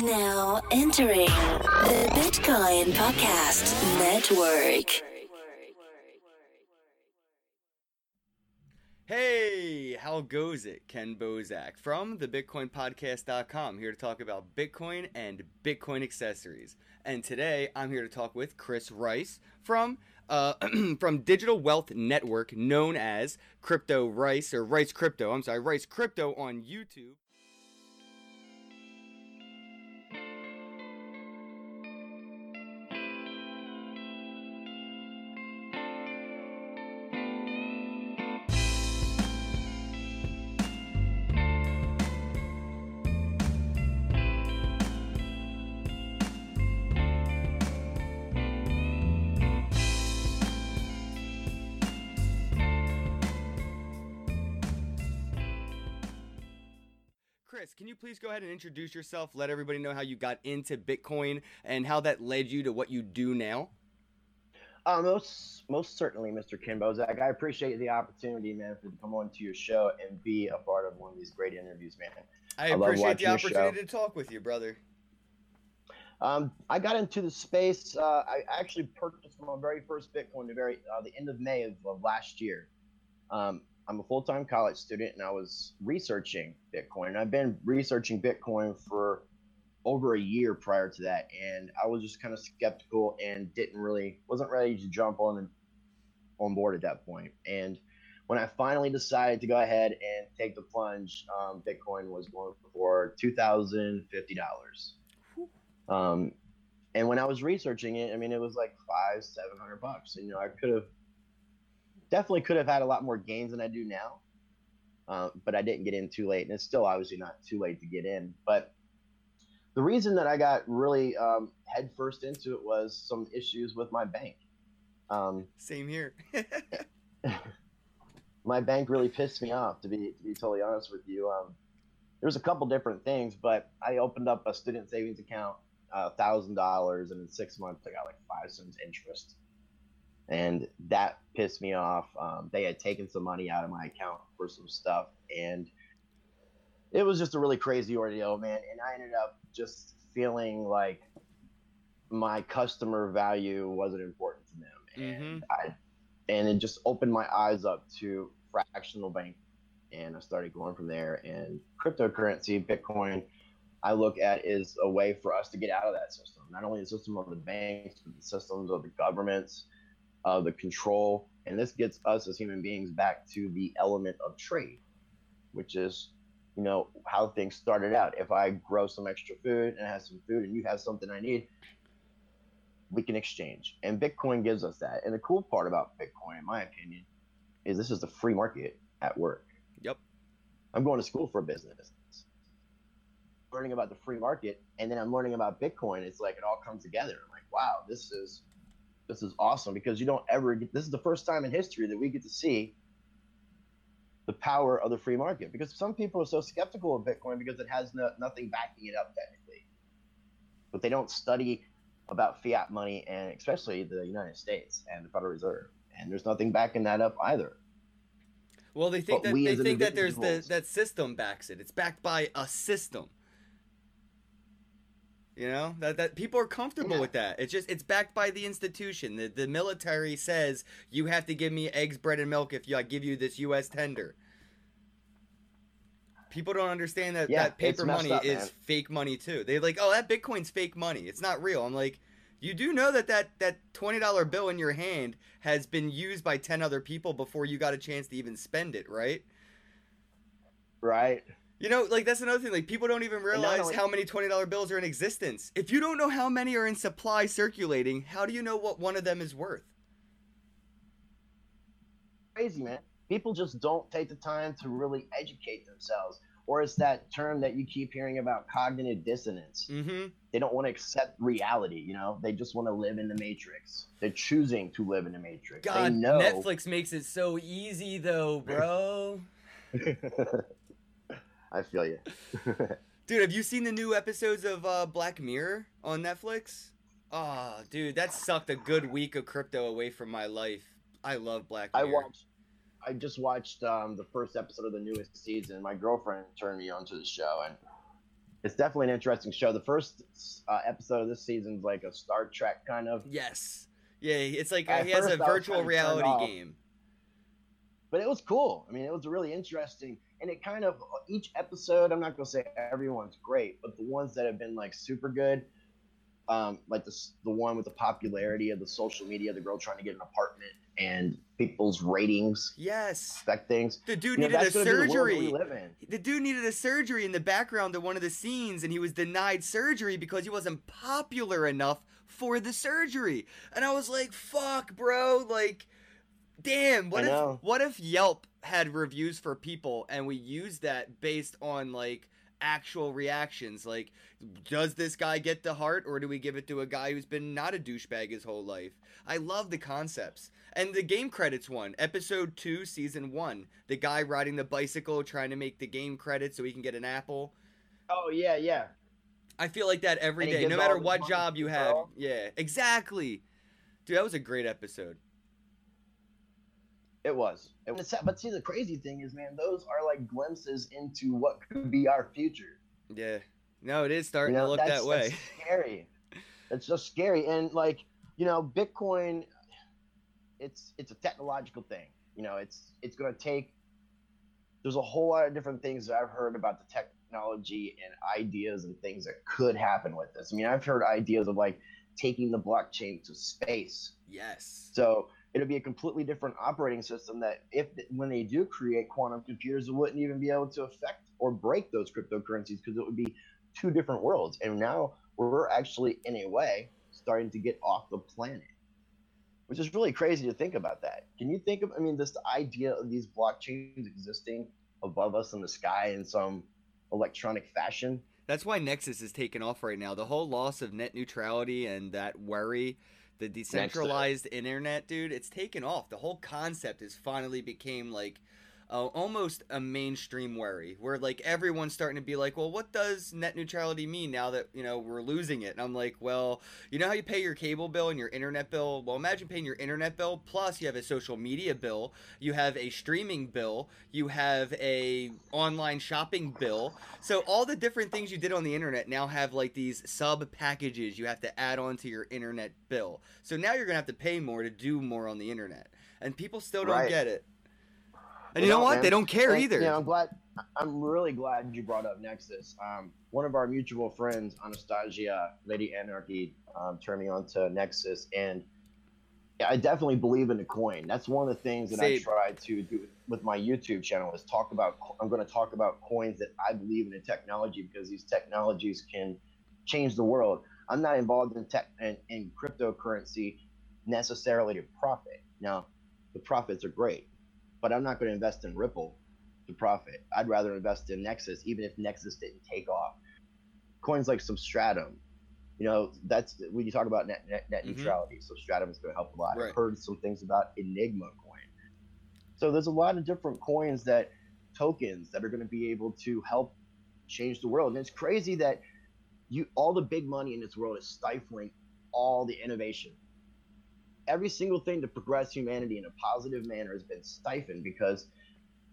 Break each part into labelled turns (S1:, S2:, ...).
S1: Now entering the Bitcoin Podcast Network.
S2: Hey, how goes it? Ken Bozak from the BitcoinPodcast.com here to talk about Bitcoin and Bitcoin accessories. And today I'm here to talk with Chris Rice from uh, from Digital Wealth Network, known as Crypto Rice or Rice Crypto. I'm sorry, Rice Crypto on YouTube. Ahead and introduce yourself? Let everybody know how you got into Bitcoin and how that led you to what you do now.
S3: Uh, most most certainly, Mr. Ken Bozak. I appreciate the opportunity, man, to come on to your show and be a part of one of these great interviews, man.
S2: I,
S3: I
S2: appreciate the opportunity to talk with you, brother.
S3: Um, I got into the space. Uh, I actually purchased my very first Bitcoin the very uh, the end of May of, of last year. Um, I'm a full time college student, and I was researching Bitcoin. And I've been researching Bitcoin for over a year prior to that, and I was just kind of skeptical and didn't really wasn't ready to jump on and on board at that point. And when I finally decided to go ahead and take the plunge, um, Bitcoin was going for two thousand fifty dollars. Um, and when I was researching it, I mean, it was like five, seven hundred bucks. And, you know, I could have definitely could have had a lot more gains than I do now. Uh, but I didn't get in too late, and it's still obviously not too late to get in. But the reason that I got really um, head first into it was some issues with my bank. Um,
S2: Same here.
S3: my bank really pissed me off to be to be totally honest with you. Um, there's a couple different things, but I opened up a student savings account, thousand dollars, and in six months I got like five cents interest, and that pissed me off. Um, they had taken some money out of my account for some stuff, and it was just a really crazy ordeal, man. And I ended up just feeling like my customer value wasn't important to them, and I and it just opened my eyes up to fractional bank and i started going from there. And cryptocurrency bitcoin i look at is a way for us to get out of that system. Not only the system of the banks but the systems of the governments uh, the control and this gets us as human beings back to the element of trade which is you know how things started out if i grow some extra food and I have some food and you have something i need we can exchange. And Bitcoin gives us that. And the cool part about Bitcoin, in my opinion, is this is the free market at work.
S2: Yep.
S3: I'm going to school for business. Learning about the free market, and then I'm learning about Bitcoin. It's like it all comes together. I'm like, wow, this is this is awesome because you don't ever get this is the first time in history that we get to see the power of the free market because some people are so skeptical of Bitcoin because it has no, nothing backing it up technically. But they don't study about fiat money and especially the United States and the Federal Reserve. And there's nothing backing that up either.
S2: Well, they think
S3: But
S2: that they think that there's the that system backs it. It's backed by a system. You know that that people are comfortable
S3: Yeah.
S2: with that. It's just it's backed by the institution. The the military says you have to give me eggs, bread, and milk if you, I give you this U.S. tender. People don't understand that
S3: Yeah,
S2: that paper money
S3: up,
S2: is
S3: man.
S2: fake money too. They like, oh, that Bitcoin's fake money. It's not real. I'm like, you do know that that that twenty dollar bill in your hand has been used by ten other people before you got a chance to even spend it, right?
S3: Right?
S2: You know, like that's another thing. Like people don't even realize
S3: only-
S2: how many twenty dollar bills are in existence. If you don't know how many are in supply circulating, how do you know what one of them is worth?
S3: Crazy, man. People just don't take the time to really educate themselves. Or it's that term that you keep hearing about cognitive dissonance.
S2: Mm-hmm.
S3: They don't want to accept reality, you know? They just want to live in the matrix. They're choosing to live in the matrix. they
S2: God,
S3: know
S2: Netflix makes it so easy though, bro.
S3: I feel you.
S2: dude, have you seen the new episodes of uh, Black Mirror on Netflix? Oh, dude, that sucked a good week of crypto away from my life. I love Black Mirror.
S3: I watched. I just watched um, the first episode of the newest season. My girlfriend turned me onto the show, and it's definitely an interesting show. The first uh, episode of this season's like a Star Trek kind of,
S2: Yes. Yeah, it's like
S3: At
S2: he has a
S3: first I was
S2: virtual reality game.
S3: but it was cool. I mean, it was really interesting, and it kind of each episode. I'm not gonna say everyone's great, but the ones that have been like super good, um, like the the one with the popularity of the social media, the girl trying to get an apartment, and people's ratings
S2: Yes.
S3: affect things.
S2: The dude
S3: You know,
S2: needed a
S3: the world
S2: surgery.
S3: in.
S2: The dude needed a surgery in the background of one of the scenes, and he was denied surgery because he wasn't popular enough for the surgery. And I was like, "Fuck, bro! Like, damn! What
S3: I
S2: if
S3: know.
S2: what if Yelp had reviews for people, and we used that based on like actual reactions? Like, does this guy get the heart, or do we give it to a guy who's been not a douchebag his whole life? I love the concepts. And the game credits one, episode two, season one. The guy riding the bicycle trying to make the game credits so he can get an apple.
S3: Oh yeah, yeah.
S2: I feel like that every
S3: And he
S2: day,
S3: gives
S2: no matter what job you have.
S3: girl.
S2: Yeah, exactly. Dude, that was a great episode.
S3: It was. It was. But see, the crazy thing is, man, those are like glimpses into what could be our future.
S2: Yeah. No, it is starting
S3: You know,
S2: to look that way.
S3: That's scary. It's just scary, and like you know, Bitcoin, it's it's a technological thing. You know, it's it's going to take. There's a whole lot of different things that I've heard about the technology and ideas and things that could happen with this. I mean, I've heard ideas of like taking the blockchain to space.
S2: Yes.
S3: So it'll be a completely different operating system that if when they do create quantum computers, it wouldn't even be able to affect or break those cryptocurrencies because it would be two different worlds. And now we're actually in a way starting to get off the planet. Which is really crazy to think about that. Can you think of I mean this idea of these blockchains existing above us in the sky in some electronic fashion?
S2: That's why Nexus is taking off right now. The whole loss of net neutrality and that worry, the decentralized internet, dude, it's taken off. The whole concept has finally became like uh, almost a mainstream worry where like everyone's starting to be like, well, what does net neutrality mean now that, you know, we're losing it? And I'm like, well, you know how you pay your cable bill and your internet bill? Well, imagine paying your internet bill plus you have a social media bill, you have a streaming bill, you have a online shopping bill. So all the different things you did on the internet now have like these sub packages you have to add on to your internet bill. So now you're going to have to pay more to do more on the internet. And people still don't
S3: Right.
S2: get it. And
S3: They
S2: you know what?
S3: man.
S2: They don't care
S3: And,
S2: either.
S3: You know, I'm glad. I'm really glad you brought up Nexus. Um, one of our mutual friends, Anastasia, Lady Anarchy, um, turned me on to Nexus, and I definitely believe in the coin. That's one of the things that I try to do with my YouTube channel is talk about. I'm going to talk about coins that I believe in the technology because these technologies can change the world. I'm not involved in tech in, in cryptocurrency necessarily to profit. Now, the profits are great, but I'm not going to invest in Ripple to profit. I'd rather invest in Nexus, even if Nexus didn't take off. Coins like Substratum, you know, that's when you talk about net, net, net
S2: Mhm.
S3: neutrality. Substratum is going to help a lot.
S2: Right.
S3: I've heard some things about Enigma coin. So there's a lot of different coins that tokens that are going to be able to help change the world. And it's crazy that you all the big money in this world is stifling all the innovation. Every single thing to progress humanity in a positive manner has been stifled because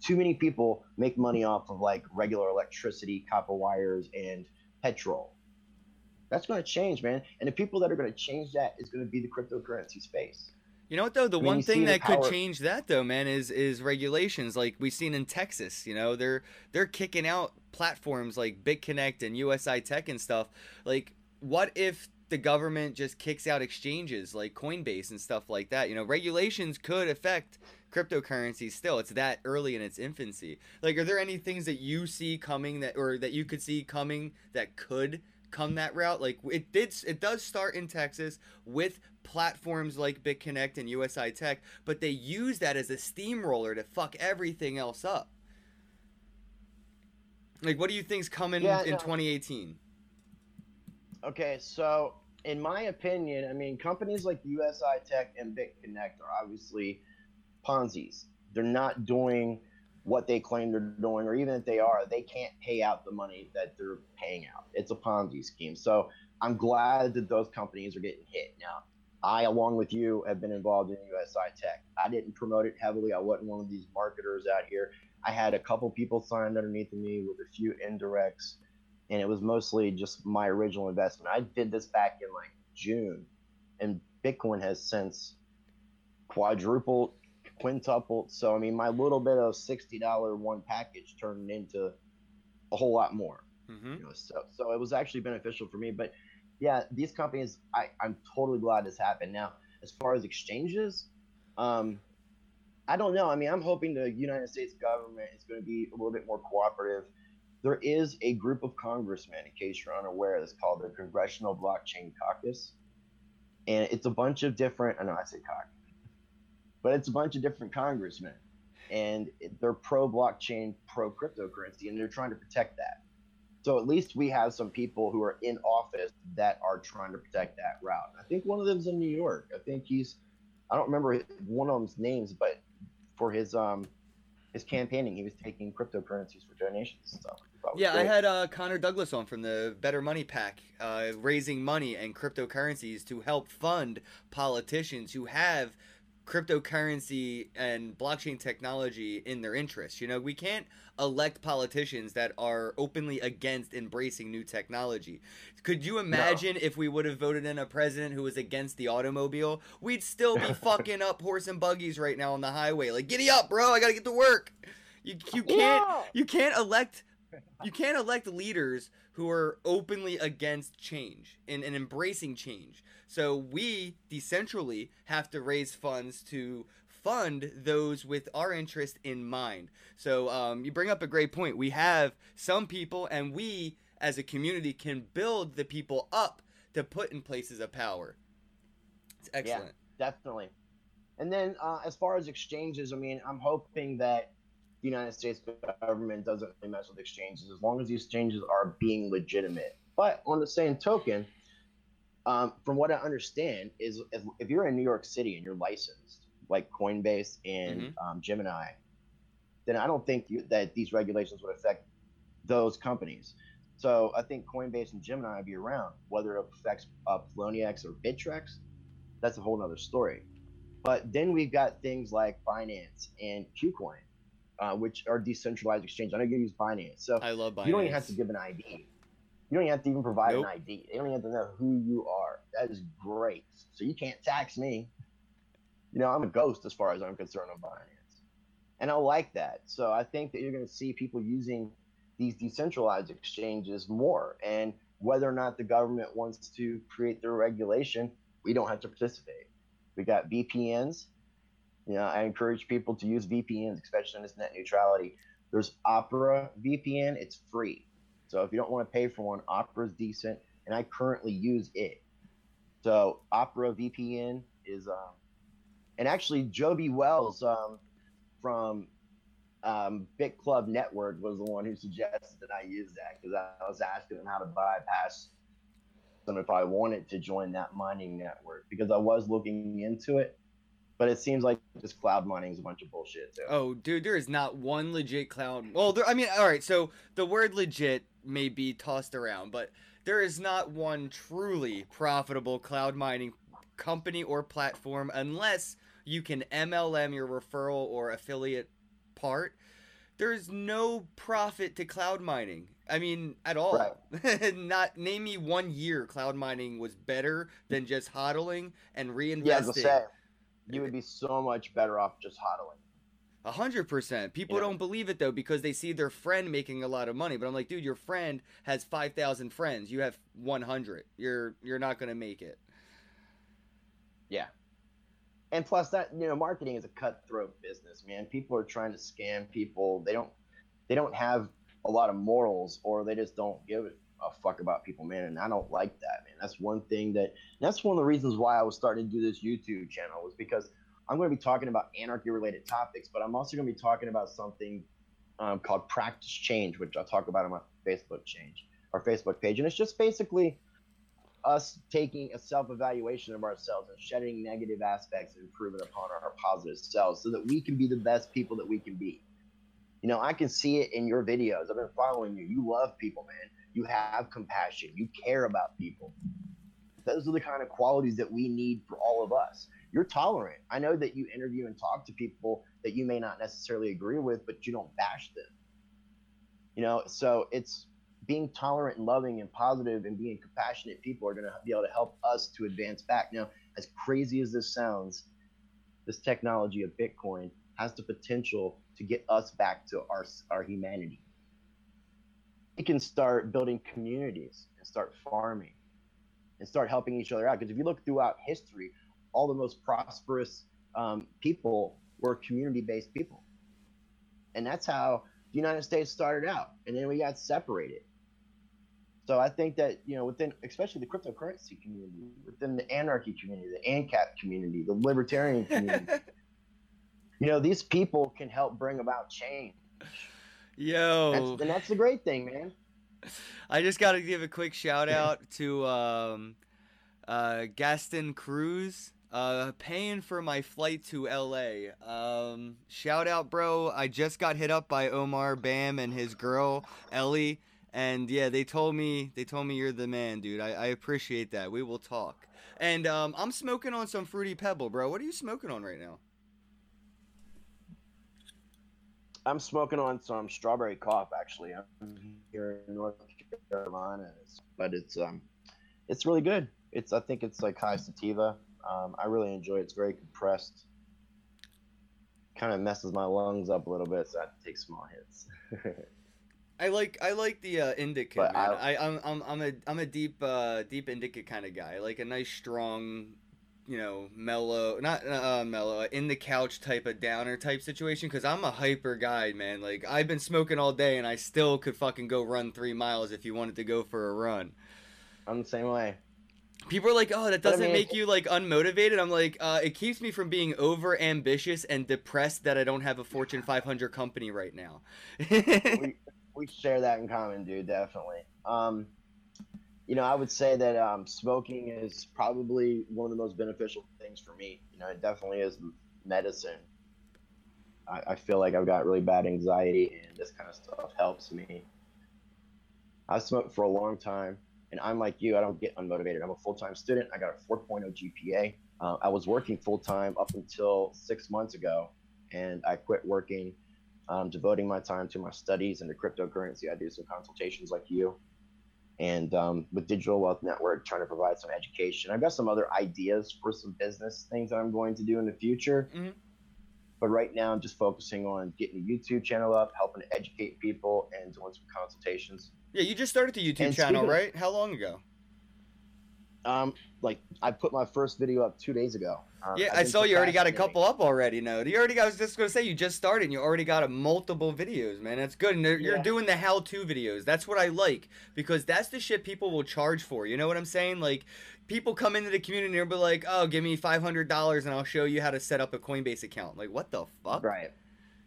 S3: too many people make money off of like regular electricity, copper wires, and petrol. That's going to change, man. And the people that are going to change that is going to be the cryptocurrency space.
S2: You know what though? The
S3: I mean,
S2: one thing that could change that though, man, is is regulations. Like we've seen in Texas. You know, they're they're kicking out platforms like BitConnect and USI Tech and stuff. Like, what if the government just kicks out exchanges like Coinbase and stuff like that? You know, regulations could affect cryptocurrency still. It's that early in its infancy. Like, are there any things that you see coming that or that you could see coming that could come that route. Like it did, it does start in Texas with platforms like BitConnect and USI Tech, but they use that as a steamroller to fuck everything else up. Like, what do you think's coming
S3: Yeah,
S2: in
S3: no.
S2: 2018?
S3: Okay, so in my opinion, I mean, companies like USI Tech and BitConnect are obviously Ponzi's. They're not doing what they claim they're doing, or even if they are, they can't pay out the money that they're paying out. It's a Ponzi scheme. So I'm glad that those companies are getting hit. Now, I, along with you, have been involved in USI Tech. I didn't promote it heavily. I wasn't one of these marketers out here. I had a couple people signed underneath me with a few indirects and it was mostly just my original investment. I did this back in like June, and Bitcoin has since quadrupled, quintupled. So I mean, my little bit of sixty dollar one package turned into a whole lot more.
S2: Mm-hmm.
S3: You know, so so it was actually beneficial for me. But yeah, these companies, I I'm totally glad this happened. Now, as far as exchanges, um, I don't know. I mean, I'm hoping the United States government is going to be a little bit more cooperative. There is a group of congressmen, in case you're unaware, that's called the Congressional Blockchain Caucus. And it's a bunch of different, I know I say caucus, but it's a bunch of different congressmen. And they're pro blockchain, pro cryptocurrency, and they're trying to protect that. So at least we have some people who are in office that are trying to protect that route. I think one of them's in New York. I think he's, I don't remember one of them's names, but for his um his campaigning, he was taking cryptocurrencies for donations and stuff.
S2: Yeah, great. I had uh, Connor Douglas on from the Better Money Pack, uh, raising money and cryptocurrencies to help fund politicians who have cryptocurrency and blockchain technology in their interests. You know, we can't elect politicians that are openly against embracing new technology. Could you imagine no. if we would have voted in a president who was against the automobile? We'd still be fucking up horse and buggies right now on the highway. Like, giddy up, bro! I gotta get to work. You you can't yeah. you can't elect you can't elect leaders who are openly against change and, and embracing change. So we decentrally have to raise funds to fund those with our interest in mind. So um, you bring up a great point. We have some people, and we as a community can build the people up to put in places of power. It's excellent.
S3: Yeah, definitely. And then uh, as far as exchanges, I mean, I'm hoping that the United States government doesn't really mess with exchanges as long as the exchanges are being legitimate. But on the same token, um, from what I understand, is if you're in New York City and you're licensed, like Coinbase and mm-hmm. um, Gemini, then I don't think you, that these regulations would affect those companies. So I think Coinbase and Gemini would be around. Whether it affects uh, Poloniex or Bittrex, that's a whole other story. But then we've got things like Binance and KuCoin, uh, which are decentralized exchanges. I know you use Binance, so
S2: I love Binance.
S3: You don't even have to give an ID. You don't even have to even provide nope. an ID. They don't even have to know who you are. That is great. So you can't tax me. You know, I'm a ghost as far as I'm concerned on Binance. And I like that. So I think that you're going to see people using these decentralized exchanges more. And whether or not the government wants to create their regulation, we don't have to participate. We got VPNs. You know, I encourage people to use VPNs, especially in this net neutrality. There's Opera VPN, it's free. So if you don't want to pay for one, Opera is decent, and I currently use it. So Opera VPN is, um, and actually Joby Wells um, from um, Bit Club Network was the one who suggested that I use that because I was asking him how to bypass them if I wanted to join that mining network because I was looking into it but it seems like just cloud mining is a bunch of bullshit too.
S2: Oh, dude, there is not one legit cloud. Well, there, I mean, all right. So the word legit may be tossed around, but there is not one truly profitable cloud mining company or platform unless you can MLM your referral or affiliate part. There's no profit to cloud mining. I mean, at all. Right. Not name me one year cloud mining was better than just hodling and reinvesting. Yeah,
S3: you would be so much better off just hodling.
S2: A hundred percent. People yeah. don't believe it though because they see their friend making a lot of money. But I'm like, dude, your friend has five thousand friends. You have one hundred. You're you're not gonna make it.
S3: Yeah. And plus that you know, marketing is a cutthroat business, man. People are trying to scam people. They don't they don't have a lot of morals or they just don't give it a fuck about people, man. And I don't like that, man. That's one thing that that's one of the reasons why I was starting to do this YouTube channel was because I'm going to be talking about anarchy related topics, but I'm also going to be talking about something um, called practice change, which I'll talk about on my Facebook change, our Facebook page. And it's just basically us taking a self evaluation of ourselves and shedding negative aspects and improving upon our, our positive selves so that we can be the best people that we can be. You know, I can see it in your videos. I've been following you. You love people, man you have compassion, you care about people. Those are the kind of qualities that we need for all of us. You're tolerant. I know that you interview and talk to people that you may not necessarily agree with, but you don't bash them. You know, so it's being tolerant and loving and positive and being compassionate people are going to be able to help us to advance back. Now, as crazy as this sounds, this technology of Bitcoin has the potential to get us back to our, our humanity. We can start building communities and start farming and start helping each other out. Because if you look throughout history, all the most prosperous um, people were community based people. And that's how the United States started out. And then we got separated. So I think that, you know, within, especially the cryptocurrency community, within the anarchy community, the ANCAP community, the libertarian community, you know, these people can help bring about change.
S2: Yo.
S3: That's, and that's the great thing, man.
S2: I just got to give a quick shout out to um, uh, Gaston Cruz. Uh, paying for my flight to LA. Um, shout out, bro. I just got hit up by Omar Bham and his girl Ellie, and yeah, they told me they told me you're the man, dude. I, I appreciate that. We will talk. And um, I'm smoking on some fruity pebble, bro. What are you smoking on right now?
S3: I'm smoking on some strawberry cough. Actually, I'm here in North Carolina, but it's um, it's really good. It's I think it's like high sativa. Um, I really enjoy it. It's very compressed. Kind of messes my lungs up a little bit, so I have to take small hits.
S2: I like I like the uh, indica.
S3: I-
S2: I, I'm I'm I'm a I'm a deep uh, deep indica kind of guy. I like a nice strong, you know, mellow, not uh, mellow, in the couch type of downer type situation. Because I'm a hyper guy, man. Like I've been smoking all day, and I still could fucking go run three miles if you wanted to go for a run.
S3: I'm the same way.
S2: People are like, "Oh, that doesn't
S3: mean,
S2: make you like unmotivated." I'm like, uh, "It keeps me from being over ambitious and depressed that I don't have a Fortune 500 company right now."
S3: we we share that in common, dude. Definitely. Um, you know, I would say that um, smoking is probably one of the most beneficial things for me. You know, it definitely is medicine. I, I feel like I've got really bad anxiety, and this kind of stuff helps me. I've smoked for a long time, and I'm like you. I don't get unmotivated. I'm a full time student. I got a 4.0 GPA. Uh, I was working full time up until six months ago, and I quit working um, devoting my time to my studies and the cryptocurrency. I do some consultations like you, and um, with Digital Wealth Network, trying to provide some education. I've got some other ideas for some business things that I'm going to do in the future.
S2: Mhm.
S3: But right now, I'm just focusing on getting a YouTube channel up, helping to educate people, and doing some consultations.
S2: yeah, you just started the YouTube
S3: And
S2: channel, right? How long ago?
S3: Um, like I put my first video up two days ago. Um,
S2: Yeah, I saw you already got a couple up already. No, you already got. I was just gonna say you just started. and You already got a multiple videos, man. That's good. And they're- you're doing the how-to videos. That's what I like because that's the shit people will charge for. You know what I'm saying? Like, people come into the community and be like, "Oh, give me five hundred dollars and I'll show you how to set up a Coinbase account." Like, what the fuck?
S3: Right.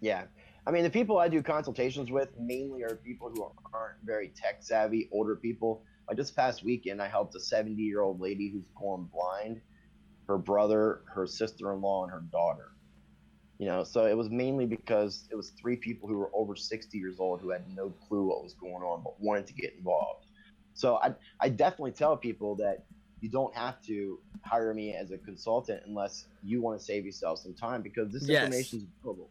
S3: Yeah. I mean, the people I do consultations with mainly are people who aren't very tech savvy, older people. Like this past weekend, I helped a 70 year old lady who's going blind, her brother, her sister in law, and her daughter. You know, so it was mainly because it was three people who were over 60 years old who had no clue what was going on but wanted to get involved. So I, I definitely tell people that you don't have to hire me as a consultant unless you want to save yourself some time because this
S2: Yes.
S3: information is available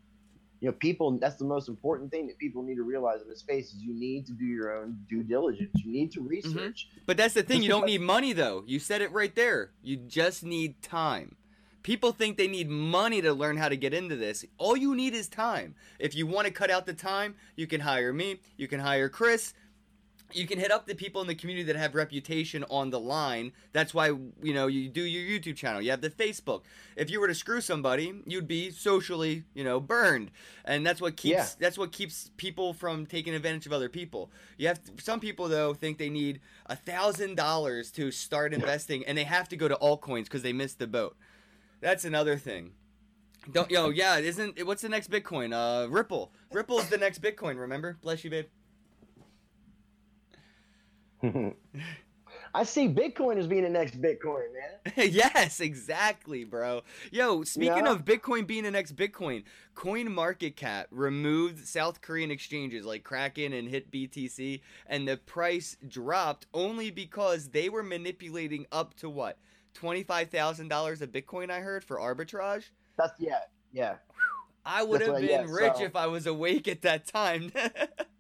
S3: you know people that's the most important thing that people need to realize in this space is you need to do your own due diligence you need to mm-hmm. research
S2: But that's the thing. You don't need money though. You said it right there. You just need time. People think they need money to learn how to get into this. All you need is time. If you want to cut out the time, you can hire me. You can hire Chris. You can hit up the people in the community that have reputation on the line. That's why you know you do your YouTube channel. You have the Facebook. If you were to screw somebody, you'd be socially, you know, burned. And that's what keeps
S3: Yeah.
S2: that's what keeps people from taking advantage of other people. You have to, some people though think they need a thousand dollars to start investing, and they have to go to altcoins because they missed the boat. That's another thing. Don't yo yeah isn't what's the next Bitcoin? Uh, Ripple. Ripple's the next Bitcoin. Remember? Bless you, babe.
S3: i see bitcoin as being the next bitcoin man
S2: yes, exactly, bro. Yo, speaking
S3: Yeah.
S2: of Bitcoin being the next Bitcoin, Coin Market Cap removed South Korean exchanges like Kraken and Hit BTC, and the price dropped only because they were manipulating up to what twenty five thousand dollars of Bitcoin. I heard for arbitrage.
S3: that's yeah yeah
S2: I would
S3: That's
S2: have been
S3: yeah,
S2: rich
S3: so-
S2: if I was awake at that time.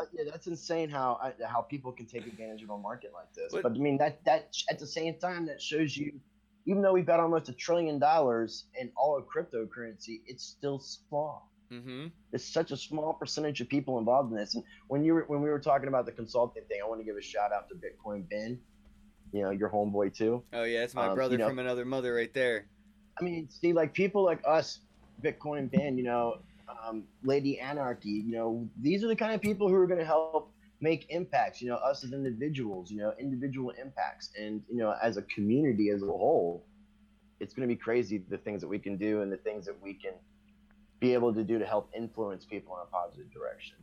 S3: that, yeah, that's insane how I, how people can take advantage of a market like this.
S2: But-
S3: But, I mean, that that at the same time that shows you, even though we've got almost a trillion dollars in all of cryptocurrency, it's still small.
S2: Mm-hmm.
S3: It's such a small percentage of people involved in this. And when you were when we were talking about the consulting thing, I want to give a shout out to Bitcoin Ben, you know, your homeboy too.
S2: Oh yeah, it's my
S3: Um,
S2: brother
S3: you know-
S2: from another mother right there.
S3: I mean, see, like people like us, Bitcoin Ben, you know, um, Lady Anarchy, you know, these are the kind of people who are going to help make impacts. You know, us as individuals, you know, individual impacts, and you know, as a community as a whole, it's going to be crazy the things that we can do and the things that we can be able to do to help influence people in a positive direction.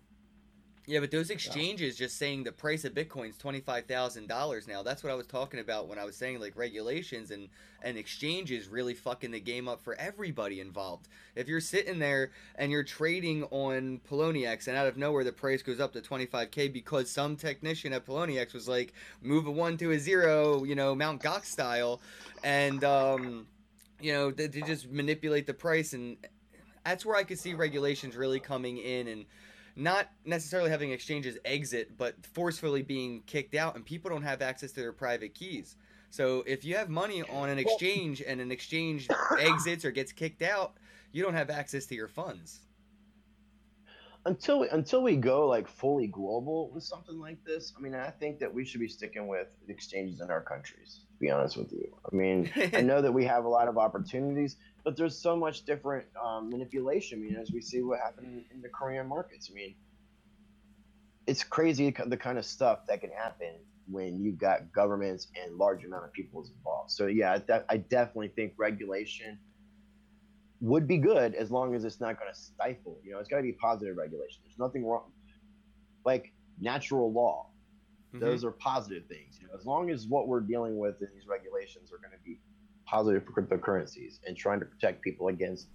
S2: Yeah, but those exchanges just saying the price of Bitcoin's twenty five thousand dollars now. That's what I was talking about when I was saying like regulations and and exchanges really fucking the game up for everybody involved. If you're sitting there and you're trading on Poloniex and out of nowhere the price goes up to twenty five k because some technician at Poloniex was like move a one to a zero, you know, Mount Gox style, and um, you know they, they just manipulate the price and that's where I could see regulations really coming in and not necessarily having exchanges exit, but forcefully being kicked out, and people don't have access to their private keys. So if you have money on an exchange and an exchange exits or gets kicked out, you don't have access to your funds.
S3: Until we, until we go like fully global with something like this, I mean, I think that we should be sticking with exchanges in our countries. To be honest with you, I mean, I know that we have a lot of opportunities, but there's so much different um, manipulation. I mean, as we see what happened in the Korean markets, I mean, it's crazy the kind of stuff that can happen when you've got governments and large amount of people involved. So yeah, I, de- I definitely think regulation would be good as long as it's not going to stifle. You know, it's got to be positive regulation. There's nothing wrong, like natural law.
S2: Mhm.
S3: Those are positive things. You know, as long as what we're dealing with in these regulations are going to be positive for cryptocurrencies and trying to protect people against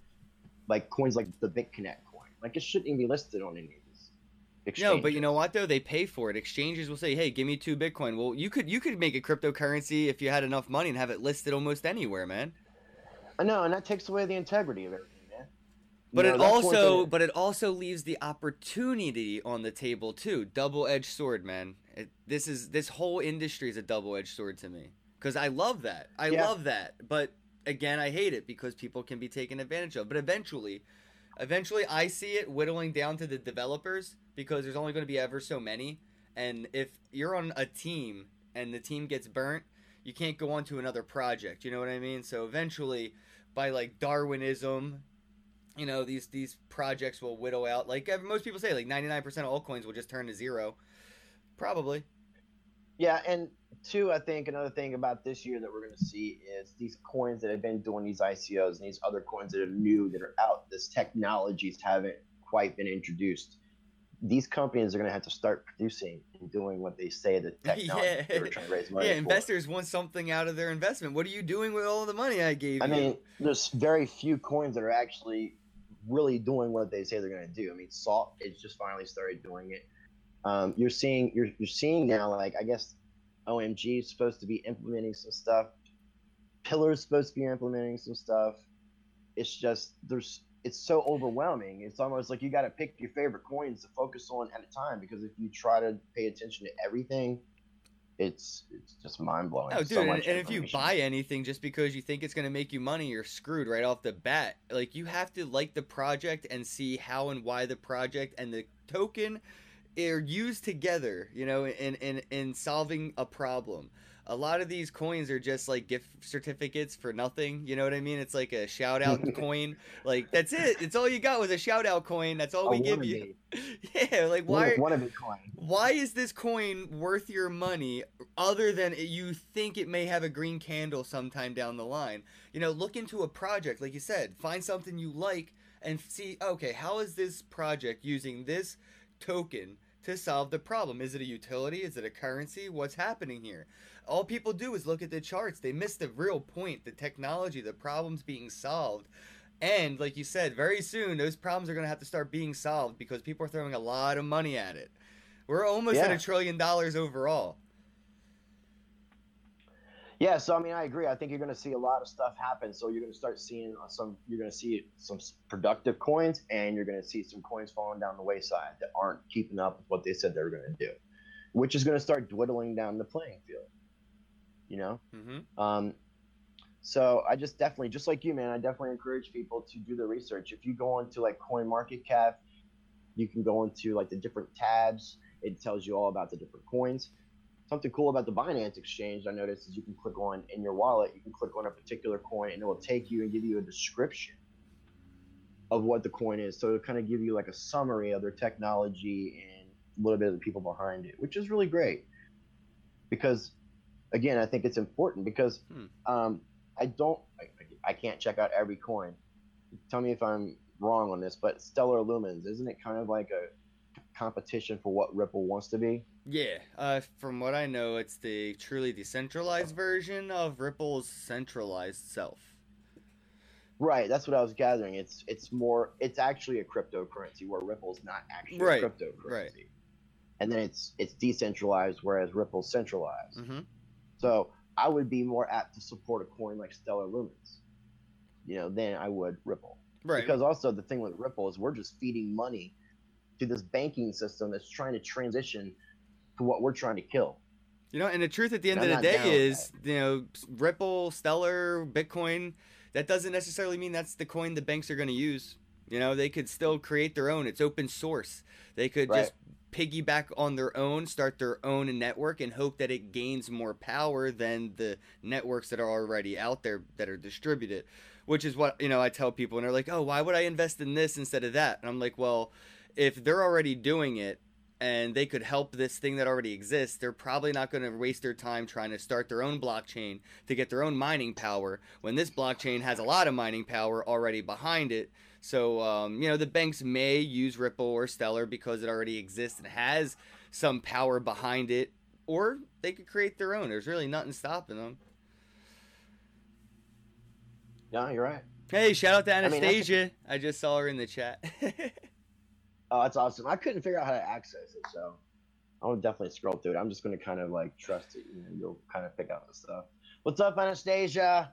S3: like coins like the BitConnect coin. Like it shouldn't even be listed on any of these.
S2: No, but you know what though? They pay for it. Exchanges will say, "Hey, give me two Bitcoin." Well, you could you could make a cryptocurrency if you had enough money and have it listed almost anywhere, man.
S3: I know, and that takes away the integrity of everything, man. You
S2: But
S3: know,
S2: it also but it also leaves the opportunity on the table too. Double edged sword, man. It, this is this whole industry is a double edged sword to me because I love that. I
S3: Yeah.
S2: love that, but again, I hate it because people can be taken advantage of. But eventually, eventually, I see it whittling down to the developers because there's only going to be ever so many, and if you're on a team and the team gets burnt, you can't go on to another project. You know what I mean? So eventually, by like Darwinism you know these these projects will whittle out like most people say like 99% of altcoins will just turn to zero probably
S3: Yeah, and two, I think another thing about this year that we're going to see is these coins that have been doing these ICOs and these other coins that are new that are out. This technologies haven't quite been introduced. These companies are going to have to start producing and doing what they say the technology
S2: Yeah.
S3: they're trying to raise money
S2: yeah
S3: for.
S2: investors want something out of their investment what are you doing with all the money i gave
S3: I
S2: you I
S3: mean, there's very few coins that are actually really doing what they say they're going to do. I mean, Salt has just finally started doing it. Um, you're seeing you're you're seeing now, like I guess OMG is supposed to be implementing some stuff. Pillar's supposed to be implementing some stuff. It's just there's it's so overwhelming. It's almost like you got to pick your favorite coins to focus on at a time because if you try to pay attention to everything, it's it's just mind blowing.
S2: Oh, dude, and, and if you buy anything just because you think it's going to make you money, you're screwed right off the bat. Like, you have to like the project and see how and why the project and the token are used together, you know, in, in, in solving a problem. A lot of these coins are just like gift certificates for nothing. You know what I mean? It's like a shout out coin. Like, that's it. It's all you got was a shout out coin. That's all we give you. Yeah, like, why?
S3: One of a coin.
S2: why is this coin worth your money other than it- you think it may have a green candle sometime down the line you know look into a project like you said find something you like and see okay how is this project using this token to solve the problem is it a utility is it a currency what's happening here all people do is look at the charts they miss the real point the technology the problems being solved and like you said, very soon those problems are going to have to start being solved because people are throwing a lot of money at it. We're almost at a trillion dollars overall.
S3: Yeah, so I mean, I agree. I think you're going to see a lot of stuff happen. So you're going to start seeing uh, some. You're going to see some productive coins, and you're going to see some coins falling down the wayside that aren't keeping up with what they said they were going to do, which is going to start dwindling down the playing field. You know.
S2: Mm-hmm.
S3: Um, so I just definitely, just like you, man, I definitely encourage people to do the research. If you go into like Coin Market Cap, you can go into like the different tabs. It tells you all about the different coins something cool about the Binance exchange I noticed is you can click on in your wallet, you can click on a particular coin and it will take you and give you a description of what the coin is. So it'll kind of give you like a summary of their technology and a little bit of the people behind it, which is really great. Because again, I think it's important because hmm. um, I don't, I, I can't check out every coin. Tell me if I'm wrong on this, but Stellar Lumens, isn't it kind of like a competition for what Ripple wants to be?
S2: Yeah, uh, from what I know, it's the truly decentralized version of Ripple's centralized self.
S3: Right, that's what I was gathering. It's it's more it's actually a cryptocurrency where Ripple's not actually
S2: right.
S3: a cryptocurrency.
S2: Right.
S3: And then it's it's decentralized whereas Ripple's centralized.
S2: Mm-hmm.
S3: So I would be more apt to support a coin like Stellar Lumens, you know, than I would Ripple.
S2: Right.
S3: Because also the thing with Ripple is we're just feeding money to this banking system that's trying to transition to what we're trying to kill.
S2: You know, and the truth at the end of the day is, you know, Ripple, Stellar, Bitcoin, that doesn't necessarily mean that's the coin the banks are going to use. You know, they could still create their own. It's open source. They could right. just piggyback on their own, start their own network, and hope that it gains more power than the networks that are already out there that are distributed. Which is what, you know, I tell people, and they're like, oh, why would I invest in this instead of that? And I'm like, well, if they're already doing it, and they could help this thing that already exists, they're probably not going to waste their time trying to start their own blockchain to get their own mining power when this blockchain has a lot of mining power already behind it. So, um, you know, the banks may use Ripple or Stellar because it already exists and has some power behind it, or they could create their own. There's really nothing stopping them.
S3: Yeah, you're right.
S2: Hey, shout out to Anastasia. I, mean, I just saw her in the chat.
S3: Oh, that's awesome. I couldn't figure out how to access it, so I'll definitely scroll through it. I'm just going to kind of like trust it. You know, you'll kind of pick out the stuff. What's up, Anastasia?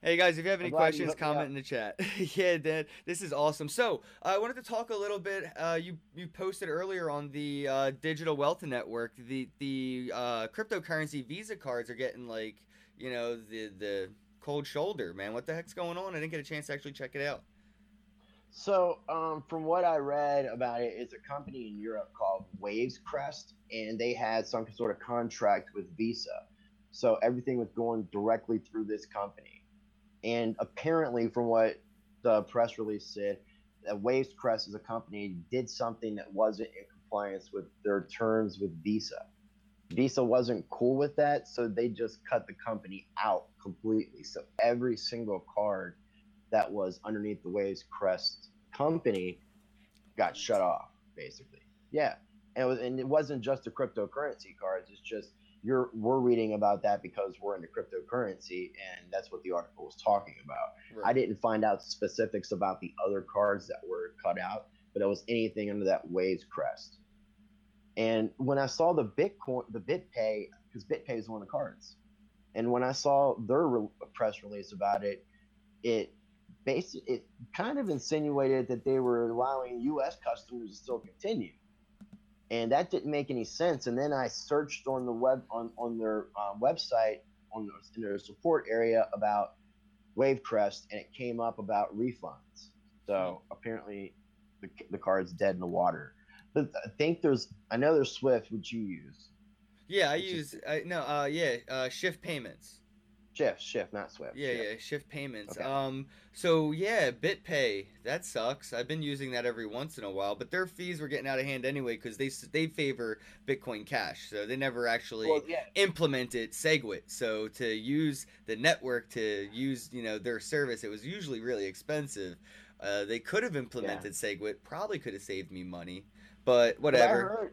S2: Hey guys, if you have any questions, comment in the chat. yeah, Dad, this is awesome. So uh, I wanted to talk a little bit. Uh, you you posted earlier on the uh, Digital Wealth Network. The the uh, cryptocurrency Visa cards are getting like you know the the cold shoulder, man. What the heck's going on? I didn't get a chance to actually check it out.
S3: So, um, from what I read about it, it's a company in Europe called Wavescrest, and they had some sort of contract with Visa. So everything was going directly through this company. And apparently, from what the press release said, that Waves Crest as a company did something that wasn't in compliance with their terms with Visa. Visa wasn't cool with that, so they just cut the company out completely. So every single card that was underneath the Waves Crest company got shut off, basically. Yeah, and it, was, and it wasn't just the cryptocurrency cards. It's just you're we're reading about that because we're into cryptocurrency, and that's what the article was talking about. Right. I didn't find out specifics about the other cards that were cut out, but it was anything under that Waves Crest. And when I saw the Bitcoin, the BitPay, because BitPay is one of the cards, and when I saw their re- press release about it, it basically it kind of insinuated that they were allowing U.S. customers to still continue, and that didn't make any sense. And then I searched on the web on on their um, website on their, in their support area about Wavecrest, and it came up about refunds. So apparently, the the card's dead in the water. But I think there's I know there's Swift, which you use.
S2: Yeah, I use I no uh yeah uh shift payments.
S3: Shift, Shift, not Swift.
S2: Yeah,
S3: shift.
S2: yeah, Shift payments. Okay. Um, so yeah, BitPay that sucks. I've been using that every once in a while, but their fees were getting out of hand anyway because they they favor Bitcoin Cash, so they never actually well, yeah. implemented SegWit. So to use the network to use you know their service, it was usually really expensive. Uh, they could have implemented yeah. SegWit, probably could have saved me money, but whatever.
S3: But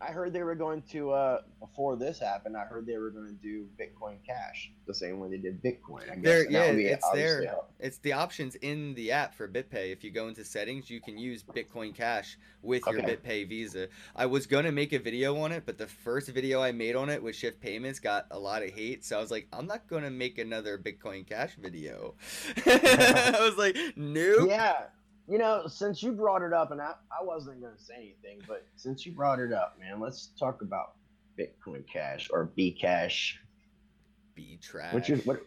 S3: I heard, they were going to uh, before this happened. I heard they were going to do Bitcoin Cash the same way they did Bitcoin. I guess
S2: There, yeah, it's there.
S3: help.
S2: It's the options in the app for BitPay. If you go into settings, you can use Bitcoin Cash with your
S3: Okay.
S2: BitPay Visa. I was gonna make a video on it, but the first video I made on it with Shift Payments got a lot of hate, so I was like, I'm not gonna make another Bitcoin Cash video. I was like, nope.
S3: Yeah, you know, since you brought it up, and I, I wasn't going to say anything, but since you brought it up, man, let's talk about Bitcoin Cash or B Cash.
S2: Be trash.
S3: What's your what?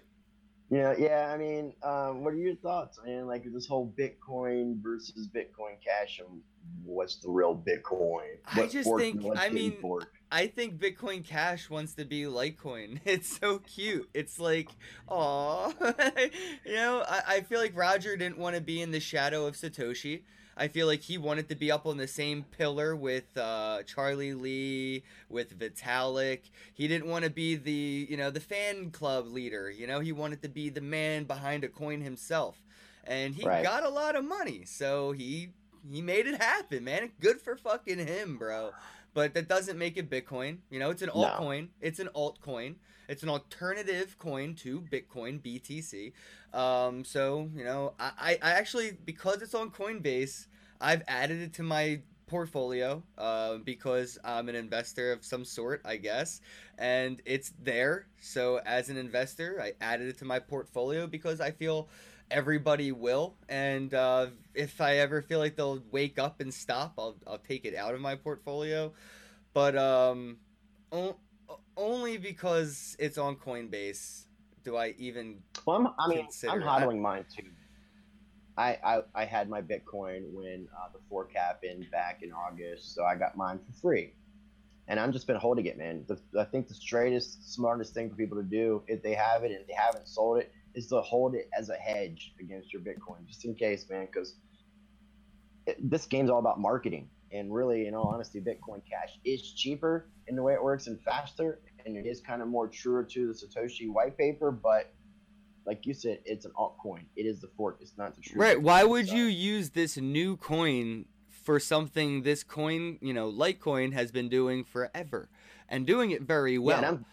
S3: You know, yeah. I mean, um, what are your thoughts, man? Like this whole Bitcoin versus Bitcoin Cash, and what's the real Bitcoin?
S2: I
S3: What's
S2: just think- I mean,
S3: forked?
S2: I think Bitcoin Cash wants to be Litecoin. It's so cute. It's like, aw. you know, I, I feel like Roger didn't want to be in the shadow of Satoshi. I feel like he wanted to be up on the same pillar with uh, Charlie Lee, with Vitalik. He didn't want to be the, you know, the fan club leader. You know, he wanted to be the man behind a coin himself. And he
S3: Right.
S2: got a lot of money, so he he made it happen, man. Good for fucking him, bro but that doesn't make it Bitcoin. You know, it's an
S3: No.
S2: altcoin. It's an altcoin. It's an alternative coin to Bitcoin, BTC. Um, so you know, I, I I actually because it's on Coinbase, I've added it to my portfolio uh, because I'm an investor of some sort, I guess, and it's there. So as an investor, I added it to my portfolio because I feel everybody will and uh, if i ever feel like they'll wake up and stop i'll, I'll take it out of my portfolio but um o- only because it's on coinbase do i even
S3: Well, I'm, I mean,
S2: consider
S3: I'm hodling mine too. I, I I had my Bitcoin when uh, the fork happened back in August, so I got mine for free, and I'm just been holding it, man. The, I think the straightest, smartest thing for people to do if they have it and they haven't sold it is to hold it as a hedge against your Bitcoin, just in case, man. Because this game's all about marketing, and really, in all honesty, Bitcoin Cash is cheaper in the way it works and faster, and it is kind of more truer to the Satoshi white paper, but like you said, it's an altcoin. It is the fork. It's not the true.
S2: right
S3: Bitcoin
S2: why would
S3: itself.
S2: you use this new coin for something this coin you know litecoin has been doing forever and doing it very well
S3: Yeah, and I'm,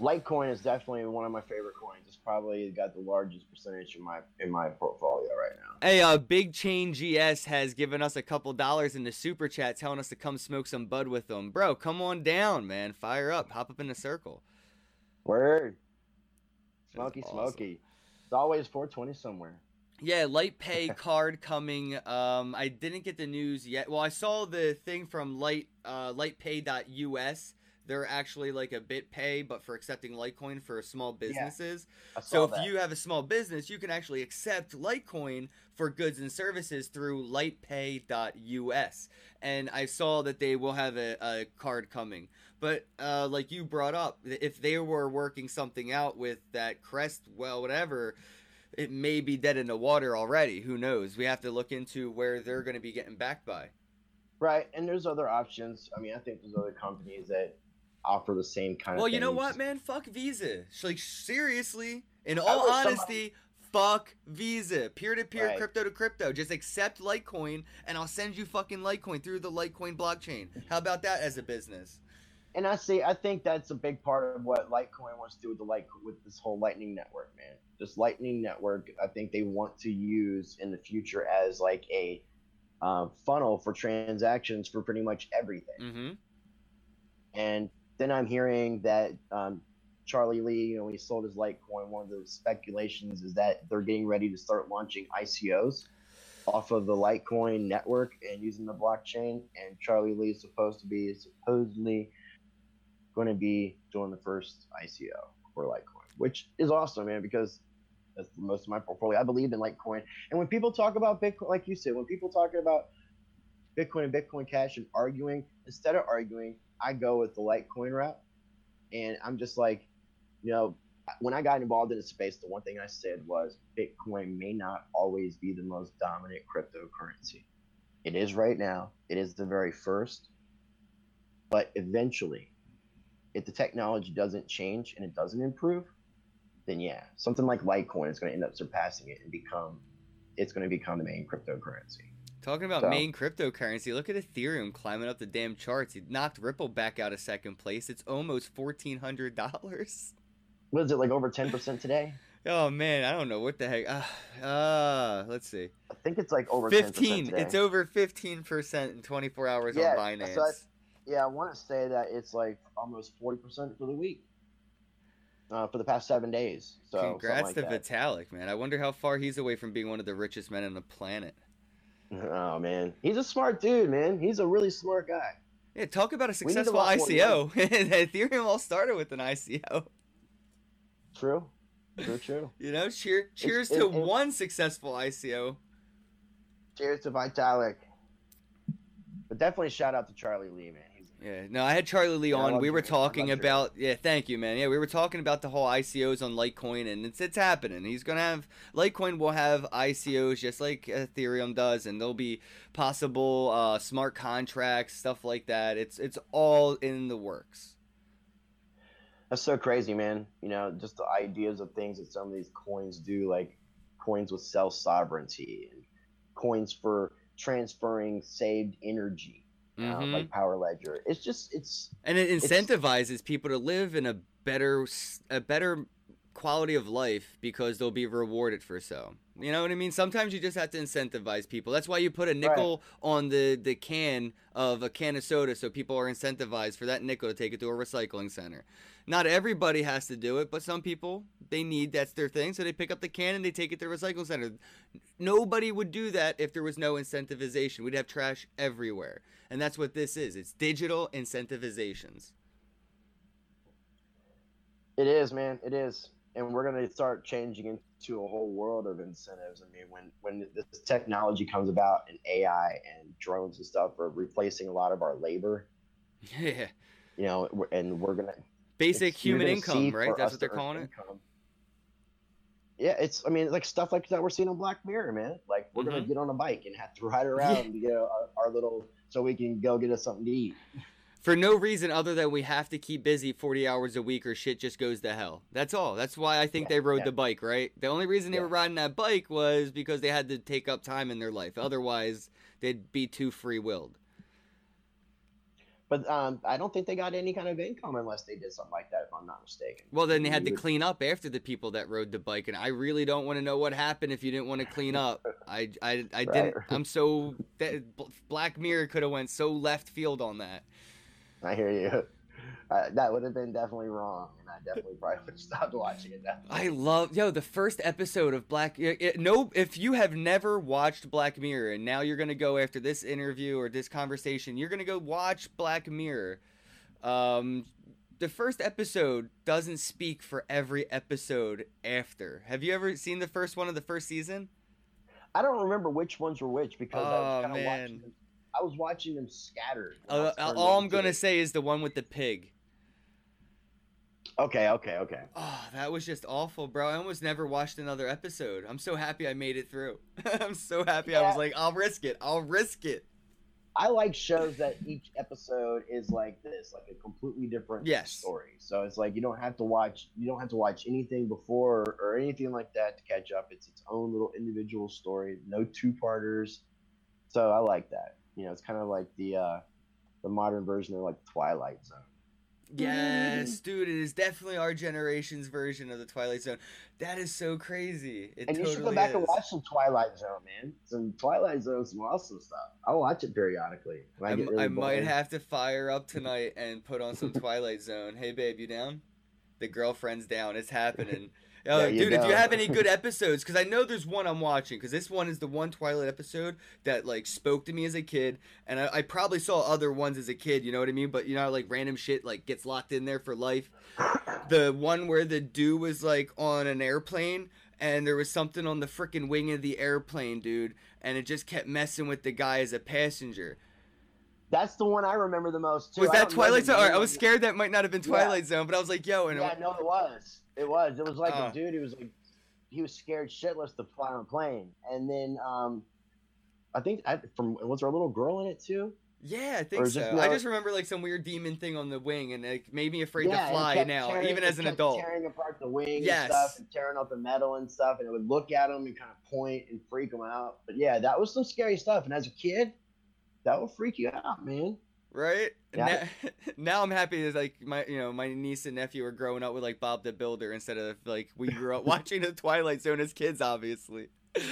S3: Litecoin is definitely one of my favorite coins. It's probably got the largest percentage in my in my portfolio right now.
S2: Hey, uh, Big Chain GS has given us a couple dollars in the super chat, telling us to come smoke some bud with them, bro. Come on down, man. Fire up, hop up in the circle.
S3: Word, smoky,
S2: awesome.
S3: smoky. It's always 420 somewhere.
S2: Yeah, Light Pay card coming. Um, I didn't get the news yet. Well, I saw the thing from Light uh, LitePay.us. They're actually like a BitPay, but for accepting Litecoin for small businesses.
S3: I
S2: So if
S3: that.
S2: you have a small business, you can actually accept Litecoin for goods and services through litepay.us. And I saw that they will have a, a card coming. But uh, like you brought up, if they were working something out with that Crest, well, whatever, it may be dead in the water already. Who knows? We have to look into where they're going to be getting backed by.
S3: right, and there's other options. I mean, I think there's other companies that offer the same kind of.
S2: Well, you know what, man? Fuck Visa. Like seriously, in all
S3: wish somebody-
S2: honesty, fuck Visa. Peer to peer, crypto to crypto. Just accept Litecoin, and I'll send you fucking Litecoin through the Litecoin blockchain. How about that as a business?
S3: And I see. I think that's a big part of what Litecoin wants to do with the light with this whole Lightning Network, man. This Lightning Network, I think they want to use in the future as like a uh, funnel for transactions for pretty much everything.
S2: Mm-hmm.
S3: And then I'm hearing that um, Charlie Lee, you know, he sold his Litecoin, one of the speculations is that they're getting ready to start launching ICOs off of the Litecoin network and using the blockchain. And Charlie Lee is supposed to be supposedly going to be doing the first ICO for Litecoin, which is awesome, man, because that's most of my portfolio. I believe in Litecoin. And when people talk about Bitcoin, like you said, when people talking about Bitcoin and Bitcoin Cash and arguing, instead of arguing, I go with the Litecoin route. And I'm just like, you know, when I got involved in the space, the one thing I said was Bitcoin may not always be the most dominant cryptocurrency. It is right now, it is the very first. But eventually, if the technology doesn't change and it doesn't improve, then yeah, something like Litecoin is going to end up surpassing it and become, it's going to become the main cryptocurrency.
S2: Talking about
S3: So-
S2: main cryptocurrency, look at Ethereum climbing up the damn charts. He knocked Ripple back out of second place. It's almost fourteen hundred dollars.
S3: What is it like over ten percent today?
S2: Oh man, I don't know what the heck. Uh, uh let's see.
S3: I think it's like over
S2: 15
S3: 10% today.
S2: it's over 15% in 24 hours
S3: Yeah,
S2: on binance
S3: so I- Yeah, I want to say that it's like almost forty percent for the week. Uh, for the past seven days. So
S2: congrats
S3: like
S2: to
S3: that.
S2: vitalik man i wonder how far he's away from being one of the richest men on the planet
S3: Oh man, he's a smart dude, man. He's a really smart guy.
S2: yeah talk about a successful ico ethereum all started with an ico
S3: True, true, true.
S2: you know cheer, cheers
S3: it-
S2: to
S3: it-
S2: one successful ico
S3: Cheers to Vitalik. But definitely shout out to Charlie Lee, man.
S2: Yeah, no, I had Charlie Lee
S3: Yeah,
S2: on. We were talking about yeah, thank you, man. Yeah, we were talking about the whole ICOs on Litecoin, and it's it's happening. He's gonna have Litecoin will have ICOs just like Ethereum does, and there'll be possible uh, smart contracts, stuff like that. It's it's all in the works.
S3: That's so crazy, man. You know, just the ideas of things that some of these coins do, like coins with self sovereignty and coins for transferring saved energy, know,
S2: Mhm.
S3: like Power Ledger. It's just, it's
S2: and it incentivizes people to live in a better a better quality of life because they'll be rewarded for so. You know what i mean? Sometimes you just have to incentivize people. That's why you put a nickel on the the can of a can of soda so people are incentivized for that nickel to take it to a recycling center. Not everybody has to do it but some people they need that's their thing so they pick up the can and they take it to a recycling center. Nobody would do that if there was no incentivization. We'd have trash everywhere and that's what this is. It's digital incentivizations.
S3: It is, man. It is, and we're gonna start changing into a whole world of incentives. I mean, when when this technology comes about and AI and drones and stuff are replacing a lot of our labor,
S2: Yeah.
S3: you know, and we're gonna
S2: Basic human
S3: gonna
S2: income, right? That's what they're
S3: to
S2: calling it.
S3: income. Yeah, it's. I mean, like stuff like that we're seeing on Black Mirror, man. Like we're gonna
S2: Mhm.
S3: get on a bike and have to ride around, you know, our, our little, so we can go get us something to eat.
S2: For no reason other than we have to keep busy 40 hours a week or shit just goes to hell. That's all. That's why I think
S3: Yeah,
S2: they rode
S3: yeah.
S2: the bike, right? The only reason they
S3: Yeah.
S2: were riding that bike was because they had to take up time in their life. Otherwise, they'd be too free willed.
S3: But um, I don't think they got any kind of income unless they did something like that, if I'm not mistaken.
S2: Well, then they had to clean up after the people that rode the bike, and I really don't want to know what happened if you didn't want to clean up. I, I, I didn't. I'm so that Black Mirror could have went so left field on that.
S3: I hear you. Uh, that would have been definitely wrong, and I definitely probably would have stopped watching it. Now.
S2: I love yo the first episode of Black. It, no, if you have never watched Black Mirror and now you're gonna go after this interview or this conversation, you're gonna go watch Black Mirror. Um, the first episode doesn't speak for every episode after. Have you ever seen the first one of the first season?
S3: I don't remember which ones were which because I
S2: Oh,
S3: was kind of watching. I was watching them scattered. when I
S2: Uh, all I'm gonna say is the one with the pig.
S3: Okay, okay, okay.
S2: Oh, that was just awful, bro. I almost never watched another episode. I'm so happy I made it through. I'm so happy. I was like, I'll risk it. I'll risk it.
S3: I like shows that each episode is like this, like a completely different
S2: Yes.
S3: story. So it's like you don't have to watch you don't have to watch anything before or anything like that to catch up. It's its own little individual story, no two parters. So I like that. You know, it's kind of like the uh the modern version of like Twilight Zone.
S2: Yes, dude, it is definitely our generation's version of the Twilight Zone. That is so crazy. It
S3: and you
S2: totally
S3: should go back
S2: is.
S3: and watch some Twilight Zone, man. Some Twilight Zone, some awesome stuff. I'll watch it periodically. when
S2: I,
S3: really
S2: I might have to fire up tonight and put on some Twilight Zone. Hey, babe, you down? The girlfriend's down. It's happening. Oh,
S3: you
S2: dude, if you have any good episodes, because I know there's one I'm watching, because this one is the one Twilight episode that like spoke to me as a kid, and I, I probably saw other ones as a kid. You know what I mean? But you know, like random shit like gets locked in there for life. the one where the dude was like on an airplane and there was something on the freaking wing of the airplane, dude, and it just kept messing with the guy as a passenger.
S3: That's the one I remember the most too.
S2: was that Twilight Zone? I was scared that might not have been
S3: Yeah.
S2: Twilight Zone, but I was like, yo, and
S3: Yeah, no, it was. It was. It was like
S2: Oh.
S3: a dude who was like, he was scared shitless to fly on a plane, and then um, I think I, from was there a little girl in it too?
S2: Yeah, I think so.
S3: just
S2: I just remember like some weird demon thing on the wing, and it made me afraid
S3: Yeah,
S2: to fly now,
S3: tearing-
S2: even as an adult.
S3: tearing apart the wing
S2: Yes.
S3: and stuff, and tearing out the metal and stuff, and it would look at them and kind of point and freak them out. But yeah, that was some scary stuff. And as a kid, that would freak you out, man.
S2: Right
S3: Yeah.
S2: now, now I'm happy that like my you know my niece and nephew are growing up with like Bob the Builder instead of like we grew up watching the Twilight Zone as kids, obviously.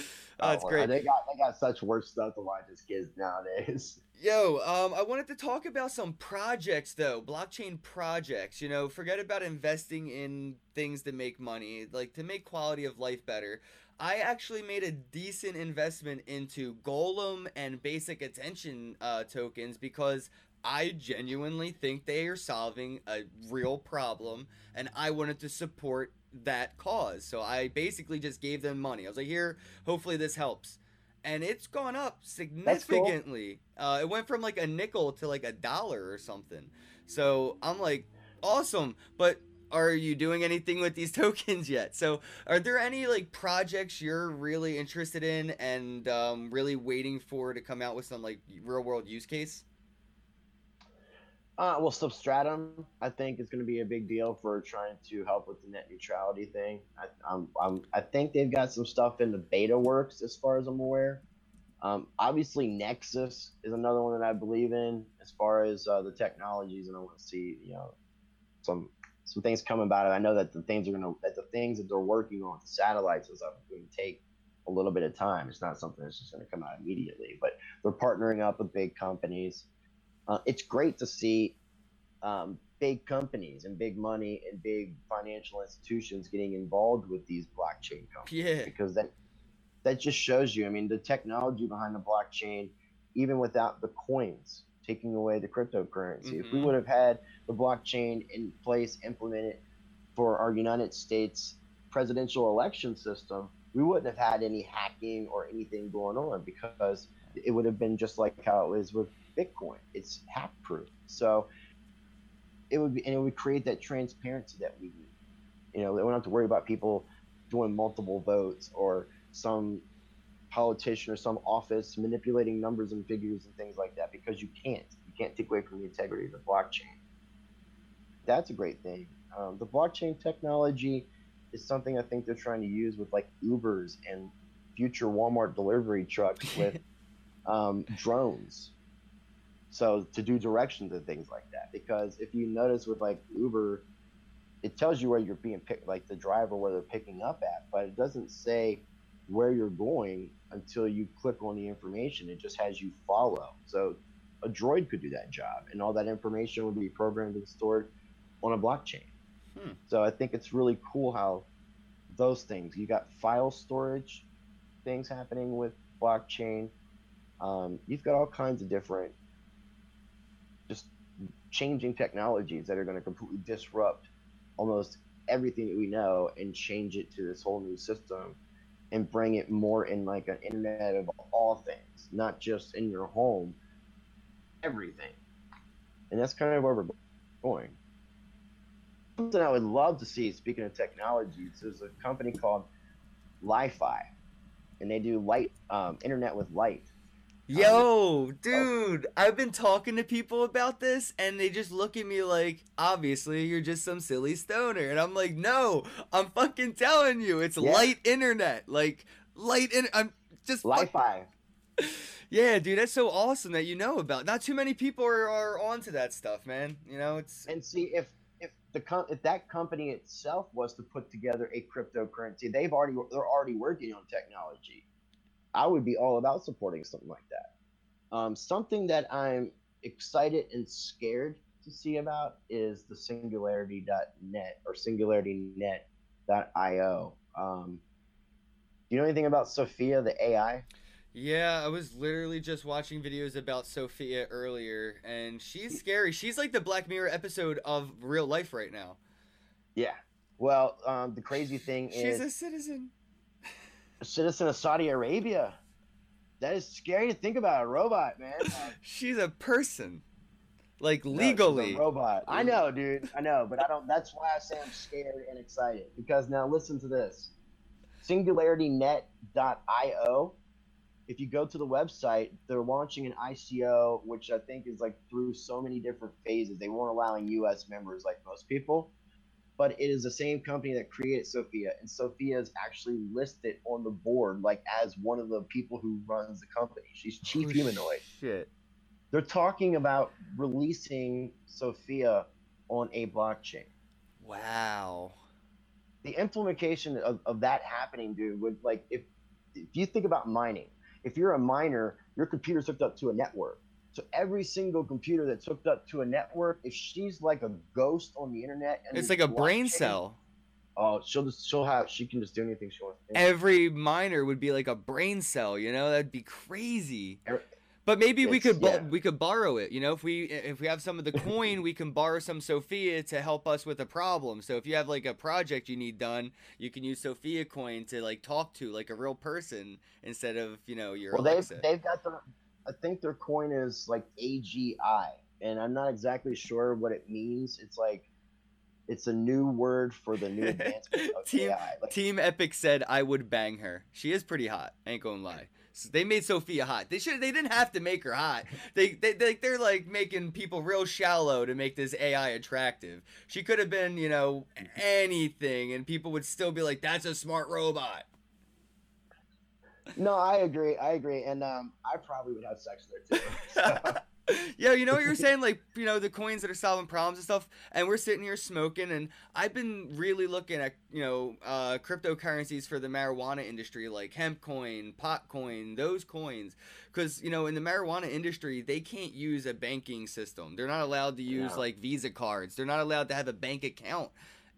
S2: Oh, that's
S3: well,
S2: great.
S3: They got they got such worse stuff to watch as kids nowadays.
S2: Yo, um, I wanted to talk about some projects though, blockchain projects. You know, forget about investing in things to make money, like to make quality of life better. I actually made a decent investment into Golem and Basic Attention uh, tokens because I genuinely think they are solving a real problem, and I wanted to support that cause. So I basically just gave them money. I was like, "Here, hopefully this helps." and it's gone up
S3: cool.
S2: significantly. Uh, it went from like a nickel to like a dollar or something. So I'm like, awesome. But are you doing anything with these tokens yet? So are there any like projects you're really interested in and um, really waiting for to come out with some like real world use case?
S3: Uh, well, Substratum, I think, is going to be a big deal for trying to help with the net neutrality thing. I, I'm, I'm, I think they've got some stuff in the beta works, as far as I'm aware. Um, obviously, Nexus is another one that I believe in, as far as uh, the technologies, and I want to see, you know, some some things come about it. I know that the things are going to that the things that they're working on, the satellites and stuff, going to take a little bit of time. It's not something that's just going to come out immediately, but they're partnering up with big companies. Uh, it's great to see um, big companies and big money and big financial institutions getting involved with these blockchain companies
S2: Yeah.
S3: because that that just shows you. I mean, the technology behind the blockchain, even without the coins, taking away the cryptocurrency. If we
S2: Mhm.
S3: would have had the blockchain in place, implemented for our United States presidential election system, we wouldn't have had any hacking or anything going on because it would have been just like how it was with Bitcoin. It's hack proof. So it would be, and it would create that transparency that we need. You know, we don't have to worry about people doing multiple votes or some politician or some office manipulating numbers and figures and things like that because you can't. You can't take away from the integrity of the blockchain. That's a great thing. Um, the blockchain technology is something I think they're trying to use with like Ubers and future Walmart delivery trucks with um, drones. So to do directions and things like that. Because if you notice with like Uber, it tells you where you're being picked, like the driver where they're picking up at, but it doesn't say where you're going until you click on the information. It just has you follow. So a droid could do that job, and all that information would be programmed and stored on a blockchain.
S2: Hmm.
S3: So I think it's really cool how those things you got file storage things happening with blockchain. Um, you've got all kinds of different changing technologies that are going to completely disrupt almost everything that we know and change it to this whole new system and bring it more in like an internet of all things, not just in your home, everything. And that's kind of where we're going. Something I would love to see, speaking of technologies, there's a company called Li-Fi, and they do light, um, internet with light.
S2: Yo, um, oh. dude, I've been talking to people about this and they just look at me like, obviously, you're just some silly stoner. And I'm like, no, I'm fucking telling you, it's
S3: Yeah.
S2: light internet. Like, light in I'm just fuck-
S3: Li-Fi.
S2: Yeah, dude, that's so awesome that you know about. Not too many people are, are onto that stuff, man. You know, it's
S3: and see if if the com- if that company itself was to put together a cryptocurrency, they've already they're already working on technology. I would be all about supporting something like that. Um, something that I'm excited and scared to see about is the Singularity.net or SingularityNet.io. Um, do you know anything about Sophia, the AI?
S2: Yeah, I was literally just watching videos about Sophia earlier, and she's scary. She's like the Black Mirror episode of real life right now.
S3: Yeah. Well, um, the crazy thing
S2: She's
S3: is, she's
S2: a citizen.
S3: A citizen of Saudi Arabia. That is scary to think about. A robot, man.
S2: She's a person. Like
S3: no, she's
S2: legally.
S3: a robot. I know, dude. I know, but I don't. That's why I say I'm scared and excited because now listen to this. SingularityNet.io if you go to the website, they're launching an ICO, which I think is like through so many different phases. They weren't allowing U.S. members like most people, but it is the same company that created Sophia, and Sophia is actually listed on the board like as one of the people who runs the company. She's chief
S2: Oh,
S3: humanoid.
S2: Shit.
S3: They're talking about releasing Sophia on a blockchain.
S2: Wow.
S3: the implementation of, of that happening, dude, would like if if you think about mining, if you're a miner, your computer's hooked up to a network. So every single computer that's hooked up to a network, if she's like a ghost on the internet, and
S2: It's like a brain cell.
S3: Oh, she'll just she'll have she can just do anything she wants.
S2: Every miner would be like a brain cell, you know? That'd be crazy.
S3: Er-
S2: But maybe we could
S3: yeah.
S2: we could borrow it, you know? If we if we have some of the coin, we can borrow some Sophia to help us with a problem. So if you have like a project you need done, you can use Sophia coin to like talk to like a real person instead of, you know, your
S3: Well, they've they've got their. I think their coin is like AGI, and I'm not exactly sure what it means. It's like, it's a new word for the new advancement of
S2: Team-
S3: AI. Like,
S2: Team Epic said I would bang her. She is pretty hot. Ain't gonna lie. So they made Sophia hot. They should. They didn't have to make her hot. They they they they're like making people real shallow to make this AI attractive. She could have been you know anything, and people would still be like, "That's a smart robot."
S3: No, I agree. I agree, and um, I probably would have sex there too.
S2: yeah, you know what you're saying, like you know the coins that are solving problems and stuff, and we're sitting here smoking, and I've been really looking at you know uh, cryptocurrencies for the marijuana industry, like hemp coin, pot coin, those coins, because you know in the marijuana industry they can't use a banking system. They're not allowed to use
S3: No.
S2: like Visa cards. They're not allowed to have a bank account.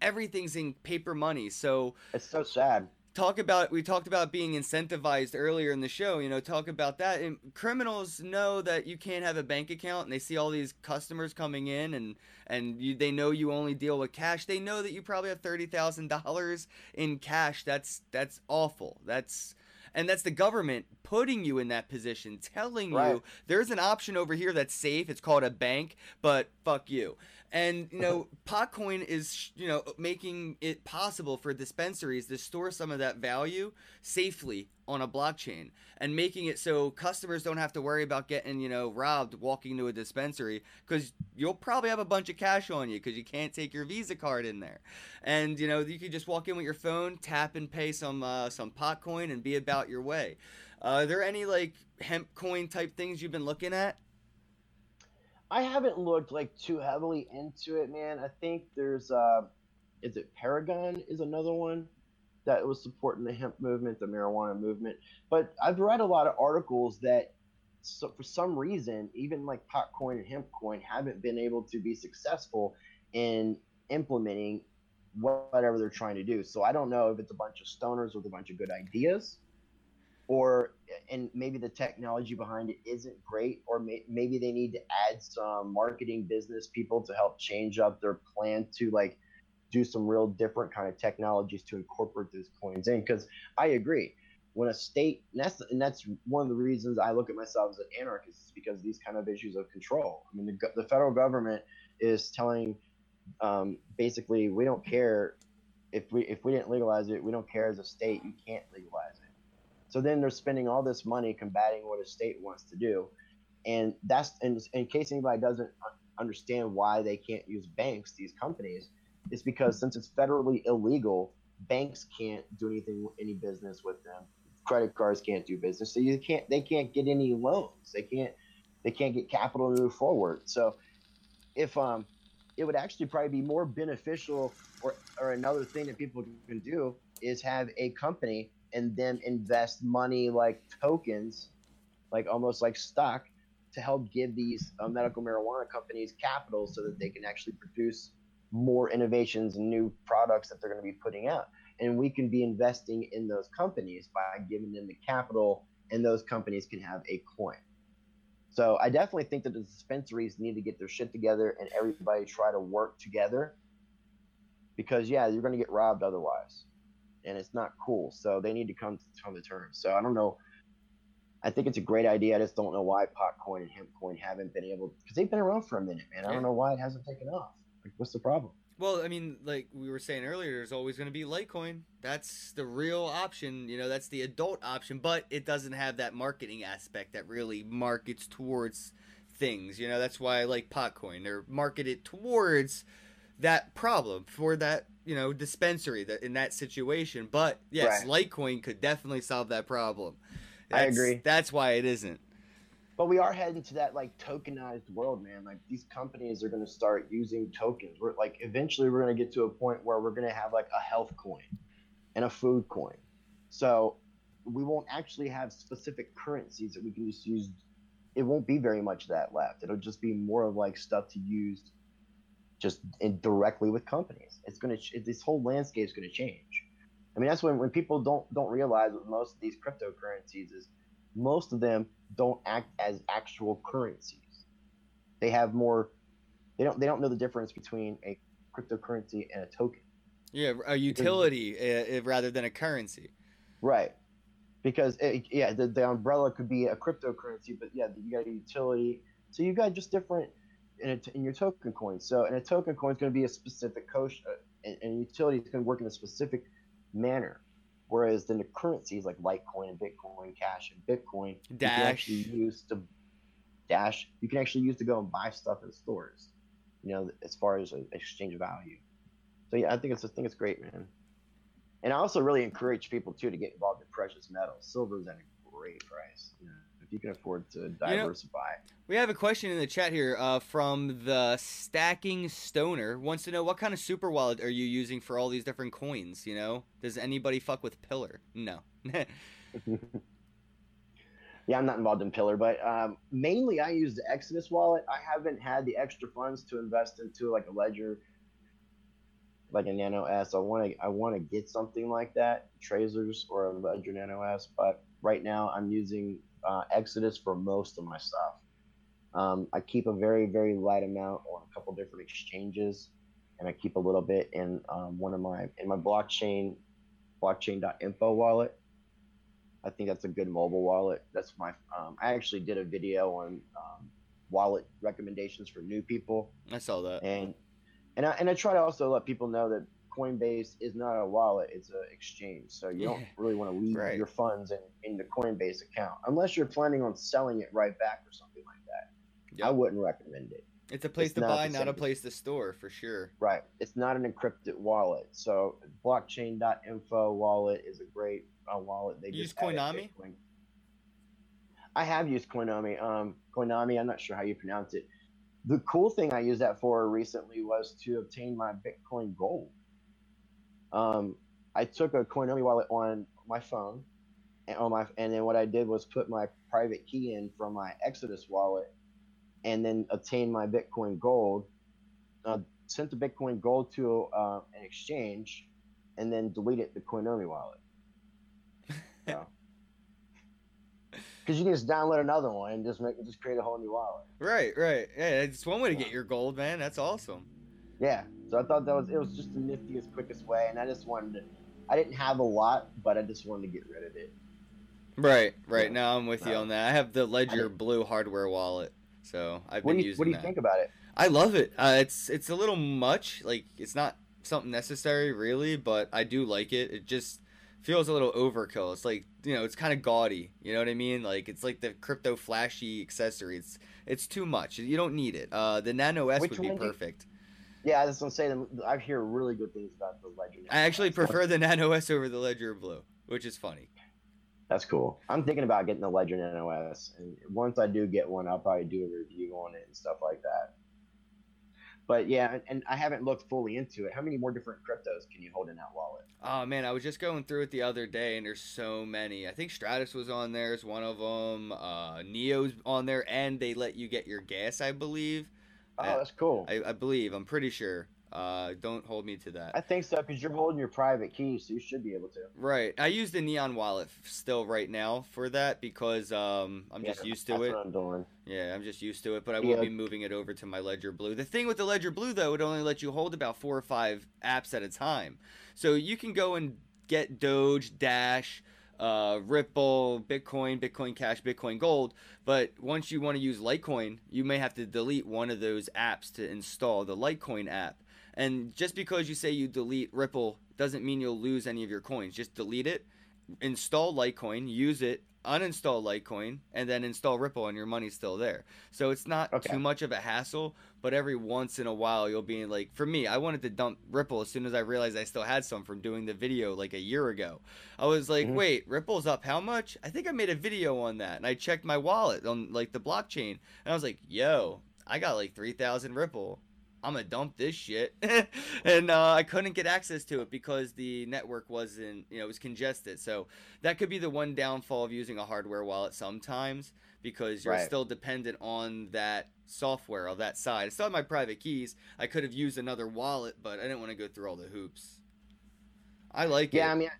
S2: Everything's in paper money, so
S3: it's so sad.
S2: Talk about we talked about being incentivized earlier in the show you know talk about that. And criminals know that you can't have a bank account and they see all these customers coming in and and you, they know you only deal with cash. They know that you probably have $30,000 in cash. That's that's awful. That's and that's the government putting you in that position telling you there's an option over here that's safe. It's called a bank but fuck you and you know potcoin is you know making it possible for dispensaries to store some of that value safely on a blockchain and making it so customers don't have to worry about getting you know robbed walking to a dispensary because you'll probably have a bunch of cash on you because you can't take your visa card in there. And you know you could just walk in with your phone tap and pay some uh, some potcoin and be about your way. Uh, are there any like hemp coin type things you've been looking at
S3: I haven't looked like too heavily into it, man. I think there's uh is it Paragon is another one that was supporting the hemp movement, the marijuana movement. But I've read a lot of articles that so for some reason, even like Potcoin and Hempcoin haven't been able to be successful in implementing whatever they're trying to do. So I don't know if it's a bunch of stoners with a bunch of good ideas or and maybe the technology behind it isn't great or may, maybe they need to add some marketing business people to help change up their plan to like do some real different kind of technologies to incorporate those coins in. Because i agree when a state and that's and that's one of the reasons i look at myself as an anarchist is because these kind of issues of control. I mean the, the federal government is telling um, basically we don't care if we if we didn't legalize it we don't care as a state you can't legalize it so then they're spending all this money combating what a state wants to do. And that's in, in case anybody doesn't understand why they can't use banks, these companies, it's because since it's federally illegal, banks can't do anything, any business with them. Credit cards can't do business, so you can't. They can't get any loans. They can't. They can't get capital to move forward. So, if um, it would actually probably be more beneficial, or or another thing that people can do is have a company and then invest money like tokens, like almost like stock, to help give these uh, medical marijuana companies capital so that they can actually produce more innovations and new products that they're going to be putting out. And we can be investing in those companies by giving them the capital, and those companies can have a coin. So I definitely think that the dispensaries need to get their shit together and everybody try to work together because yeah, you're going to get robbed otherwise and it's not cool. So they need to come to come to terms. So I don't know. I think it's a great idea. I just don't know why Potcoin and Hempcoin haven't been able because they've been around for a minute, man. I don't know why it hasn't taken off. Like, what's the problem?
S2: Well, I mean, like we were saying earlier, there's always going to be Litecoin. That's the real option. You know, that's the adult option, but it doesn't have that marketing aspect that really markets towards things. You know, that's why I like Potcoin. They're marketed towards that problem for that you know dispensary that in that situation. But yes,
S3: Right.
S2: Litecoin could definitely solve that problem.
S3: I agree.
S2: That's why it isn't.
S3: But we are heading to that like tokenized world, man. Like these companies are going to start using tokens. We're like eventually we're going to get to a point where we're going to have like a health coin and a food coin. So we won't actually have specific currencies that we can just use. It won't be very much of that left. It'll just be more of like stuff to use just in directly with companies. It's going to this whole landscape is going to change. I mean that's when when people don't don't realize with most of these cryptocurrencies is most of them don't act as actual currencies. They have more. They don't. They don't know the difference between a cryptocurrency and a token.
S2: Yeah, a utility uh, uh, rather than a currency.
S3: Right. Because it, yeah, the, the umbrella could be a cryptocurrency, but yeah, you got a utility. So you got just different in, a, in your token coin. So and a token coin is going to be a specific coach, uh, and, and utility is going to work in a specific manner. Whereas then the currencies like Litecoin and Bitcoin Cash and Bitcoin, you can actually use to dash. You can actually use to go and buy stuff in stores. You know, as far as exchange value. So yeah, I think it's I think it's great, man. And I also really encourage people too to get involved in precious metals. Silver is at a great price. You know, you can afford to diversify.
S2: We have a question in the chat here uh, from the Stacking Stoner. Wants to know what kind of super wallet are you using for all these different coins? You know, does anybody fuck with Pillar? No.
S3: yeah, I'm not involved in Pillar, but um, mainly I use the Exodus wallet. I haven't had the extra funds to invest into like a Ledger, like a Nano S. I want to I want to get something like that, Trezors or a Ledger Nano S. But right now I'm using uh, Exodus for most of my stuff. Um, I keep a very very light amount on a couple different exchanges, and I keep a little bit in um, one of my in my blockchain blockchain.info wallet. I think that's a good mobile wallet. That's my. Um, I actually did a video on um, wallet recommendations for new people,
S2: I saw that.
S3: and and I and I try to also let people know that Coinbase is not a wallet; it's an exchange. So you don't really want to leave
S2: Right.
S3: your funds in in the Coinbase account unless you're planning on selling it right back or something like that. I wouldn't recommend it.
S2: It's a place
S3: it's
S2: to
S3: not
S2: buy, not a place to store, for sure.
S3: Right. It's not an encrypted wallet. So blockchain.info wallet is a great uh, wallet. They
S2: use
S3: just added
S2: Coinomi?
S3: Bitcoin. I have used Coinomi. Um, Coinomi, I'm not sure how you pronounce it. The cool thing I used that for recently was to obtain my Bitcoin Gold. Um, I took a Coinomi wallet on my phone, and on my, and then what I did was put my private key in from my Exodus wallet, and then obtain my Bitcoin Gold. Uh, sent the Bitcoin Gold to uh, an exchange, and then deleted the Coinomi wallet. Because you can just download another one and just make just create a whole new wallet.
S2: Right, right. Yeah, it's one way to get your gold, man. That's awesome.
S3: Yeah. So I thought that was it was just the niftiest, quickest way, and I just wanted to. I didn't have a lot, but I just wanted to get rid of it.
S2: Right, right. Now I'm with you on that. I have the Ledger Blue hardware wallet, so I've been
S3: you
S2: using
S3: What do you
S2: that.
S3: think about it?
S2: I love it. Uh, it's it's a little much. Like it's not something necessary really, but I do like it. It just feels a little overkill. It's like you know, it's kind of gaudy. You know what I mean? Like it's like the crypto flashy accessory. It's it's too much. You don't need it. Uh, the Nano S
S3: Which
S2: would be perfect.
S3: Yeah, I was gonna say that I hear really good things about the Ledger.
S2: I actually prefer the Nano S over the Ledger Blue, which is funny.
S3: That's cool. I'm thinking about getting the Ledger Nano S, and once I do get one, I'll probably do a review on it and stuff like that. But yeah, and, and I haven't looked fully into it. How many more different cryptos can you hold in that wallet?
S2: Oh man, I was just going through it the other day, and there's so many. I think Stratis was on there as one of them. Uh, Neo's on there, and they let you get your gas, I believe.
S3: Oh,
S2: Yeah.
S3: that's cool.
S2: I, I believe. I'm pretty sure. Uh, don't hold me to that.
S3: I think so because you're holding your private key, so you should be able to.
S2: Right. I use the Neon wallet still right now for that because um, I'm just used to it.
S3: I'm doing.
S2: Yeah, I'm just used to it, but I
S3: Yeah.
S2: will be moving it over to my Ledger Blue. The thing with the Ledger Blue, though, it only lets you hold about four or five apps at a time. So you can go and get Doge, Dash, uh, Ripple, Bitcoin, Bitcoin Cash, Bitcoin Gold. But once you want to use Litecoin, you may have to delete one of those apps to install the Litecoin app. And just because you say you delete Ripple doesn't mean you'll lose any of your coins. Just delete it, install Litecoin, use it, uninstall Litecoin, and then install Ripple, and your money's still there. So it's not
S3: Okay.
S2: too much of a hassle. But every once in a while, you'll be like, for me, I wanted to dump Ripple as soon as I realized I still had some from doing the video like a year ago. I was like,
S3: Mhm.
S2: wait, Ripple's up how much? I think I made a video on that, and I checked my wallet on like the blockchain, and I was like, yo, I got like three thousand Ripple. I'm gonna dump this shit, and uh, I couldn't get access to it because the network wasn't, you know, it was congested. So that could be the one downfall of using a hardware wallet sometimes because you're
S3: Right.
S2: still dependent on that software of that side. I still have my private keys. I could have used another wallet, but I didn't want to go through all the hoops. I like
S3: Yeah,
S2: it.
S3: Yeah, I mean, I,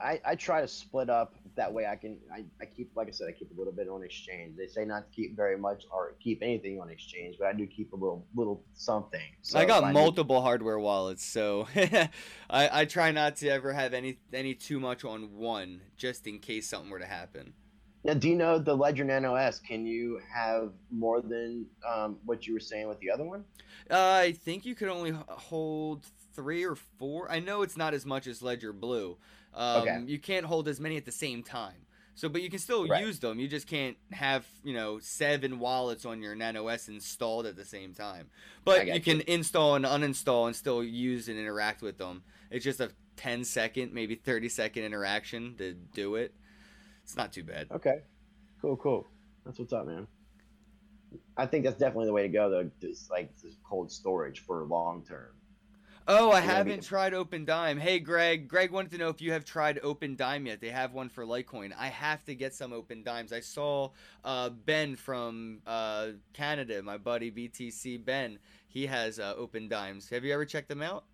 S3: I I try to split up that way. I can I, I keep like I said I keep a little bit on exchange. They say not to keep very much or keep anything on exchange, but I do keep a little little something. So
S2: I got
S3: need-
S2: multiple hardware wallets, so I, I try not to ever have any any too much on one, just in case something were to happen.
S3: Now, do you know the Ledger Nano S? Can you have more than um, what you were saying with the other one?
S2: Uh, I think you could only hold three or four. I know it's not as much as Ledger Blue. Um,
S3: Okay.
S2: You can't hold as many at the same time. So, but you can still
S3: Right.
S2: use them. You just can't have you know seven wallets on your Nano S installed at the same time. But
S3: got
S2: you can install and uninstall and still use and interact with them. It's just a 10 second, maybe 30 second interaction to do it. It's not too bad.
S3: Okay, cool, cool. That's what's up, man. I think that's definitely the way to go, though. Just like this cold storage for long term.
S2: Oh, I
S3: You're gonna be-
S2: haven't tried Opendime. Hey, Greg. Greg wanted to know if you have tried Opendime yet. They have one for Litecoin. I have to get some Opendimes. I saw uh, Ben from uh, Canada, my buddy BTC Ben. He has uh, Opendimes. Have you ever checked them out?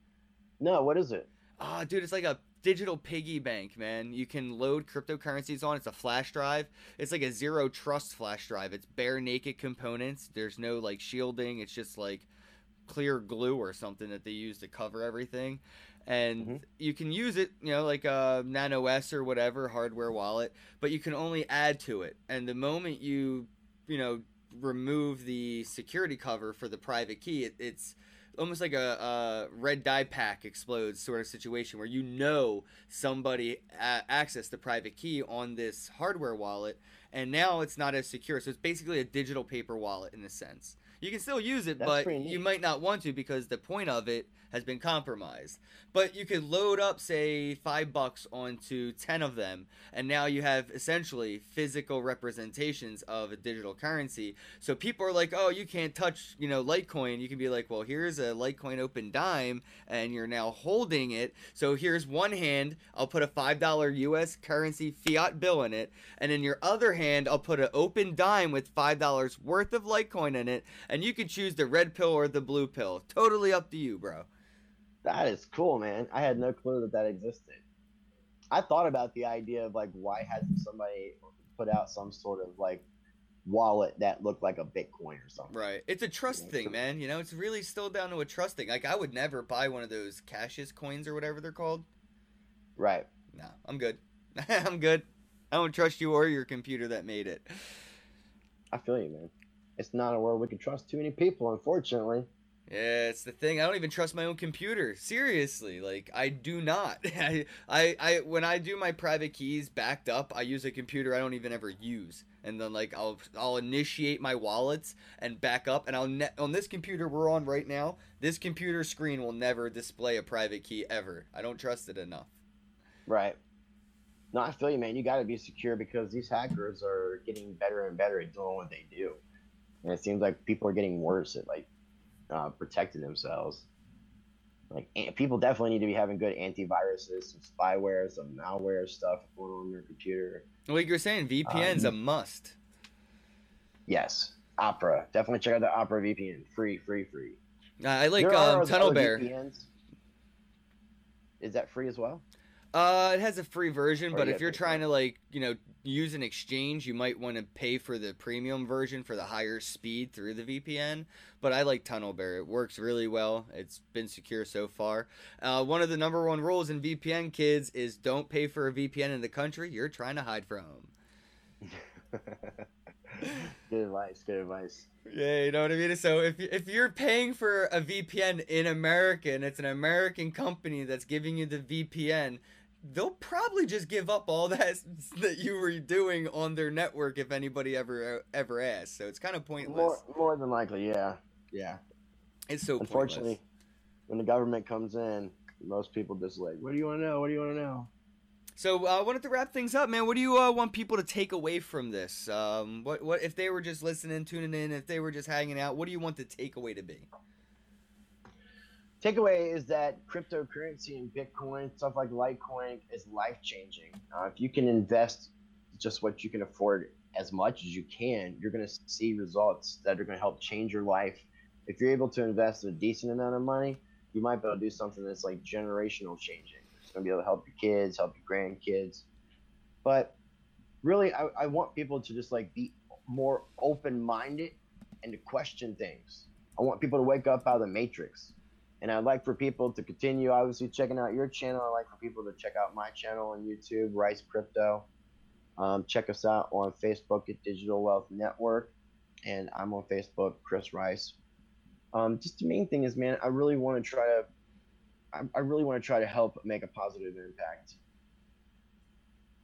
S3: No, what is it?
S2: Ah, dude, it's like a digital piggy bank, man. You can load cryptocurrencies on. It's a flash drive. It's like a zero trust flash drive. It's bare naked components. There's no like shielding. It's just like clear glue or something that they use to cover everything. And
S3: Mhm.
S2: you can use it, you know, like a Nano S or whatever hardware wallet, but you can only add to it. And the moment you, you know, remove the security cover for the private key, it, it's almost like a, a red dye pack explodes sort of situation where you know somebody a- accessed the private key on this hardware wallet and now it's not as secure so it's basically a digital paper wallet in a sense you can still use it
S3: That's
S2: but you might not want to because the point of it has been compromised but you could load up say five bucks onto 10 of them and now you have essentially physical representations of a digital currency so people are like, "Oh, you can't touch, you know, Litecoin." You can be like, "Well, here's a Litecoin opendime, and you're now holding it. So here's one hand, I'll put a five dollar U.S. currency fiat bill in it, and in your other hand, I'll put an opendime with five dollars worth of Litecoin in it, and you can choose the red pill or the blue pill. Totally up to you, bro."
S3: That is cool, man. I had no clue that that existed. I thought about the idea of like, why hasn't somebody put out some sort of like wallet that looked like a Bitcoin or something?
S2: Right. It's a trust thing, man. You know, it's really still down to a trust thing. Like I would never buy one of those Casascius coins or whatever they're called.
S3: Right.
S2: No, I'm good. I'm good. I don't trust you or your computer that made it.
S3: I feel you, man. It's not a world we can trust too many people, unfortunately.
S2: Yeah, it's the thing. I don't even trust my own computer. Seriously, like I do not. I, I, I when I do my private keys backed up, I use a computer I don't even ever use, and then like I'll I'll initiate my wallets and back up, and I'll ne- on this computer we're on right now. This computer screen will never display a private key ever. I don't trust it enough.
S3: Right. No, I feel you, man. You got to be secure because these hackers are getting better and better at doing what they do, and it seems like people are getting worse at like uh, protecting themselves. Like people definitely need to be having good antiviruses, some spyware, some malware stuff going on your computer.
S2: Like you're saying, VPN's a must.
S3: Yes, Opera. Definitely check out the Opera VPN. Free, free, free.
S2: I like um, TunnelBear.
S3: VPNs. Is that free as well?
S2: Uh, it has a free version,
S3: Or
S2: but
S3: you
S2: if you're trying to like, you know, use an exchange, you might want to pay for the premium version for the higher speed through the VPN. But I like TunnelBear; it works really well. It's been secure so far. Uh, one of the number one rules in VPN kids is don't pay for a VPN in the country you're trying to hide from.
S3: good advice. Good advice.
S2: Yeah, you know what I mean. So if if you're paying for a VPN in America and it's an American company that's giving you the VPN, they'll probably just give up all that that you were doing on their network if anybody ever ever asks. So it's kind of pointless.
S3: More, more than likely, yeah, yeah.
S2: It's so
S3: Unfortunately,
S2: pointless.
S3: when the government comes in, most people just like, "What do you want to know? What do you want to know?"
S2: So uh, I wanted to wrap things up, man. What do you uh, want people to take away from this? Um, what what if they were just listening, tuning in, if they were just hanging out? What do you want the takeaway to be?
S3: Takeaway is that cryptocurrency and Bitcoin, stuff like Litecoin, is life changing. Uh, if you can invest just what you can afford as much as you can, you're going to see results that are going to help change your life. If you're able to invest a decent amount of money, you might be able to do something that's like generational changing going to be able to help your kids, help your grandkids. But really, I, I want people to just like be more open minded and to question things. I want people to wake up out of the matrix. And I'd like for people to continue, obviously, checking out your channel. I'd like for people to check out my channel on YouTube, Rice Crypto. Um, check us out on Facebook at Digital Wealth Network. And I'm on Facebook, Chris Rice. Um, just the main thing is, man, I really want to try to I, I really want to try to help make a positive impact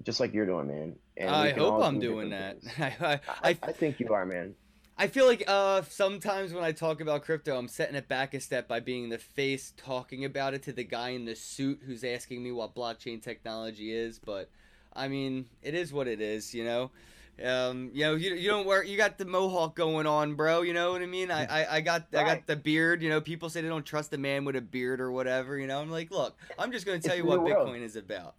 S3: just like you're doing, man.
S2: And I hope I'm doing that.
S3: I, I, I, I, think you are, man.
S2: I feel like uh, sometimes when I talk about crypto, I'm setting it back a step by being the face talking about it to the guy in the suit who's asking me what blockchain technology is. But I mean, it is what it is, you know. Um, you know, you, you don't wear you got the mohawk going on, bro. You know what I mean? I I, I got right. I got the beard. You know, people say they don't trust a man with a beard or whatever. You know, I'm like, look, I'm just gonna tell it's you what Bitcoin world. is about.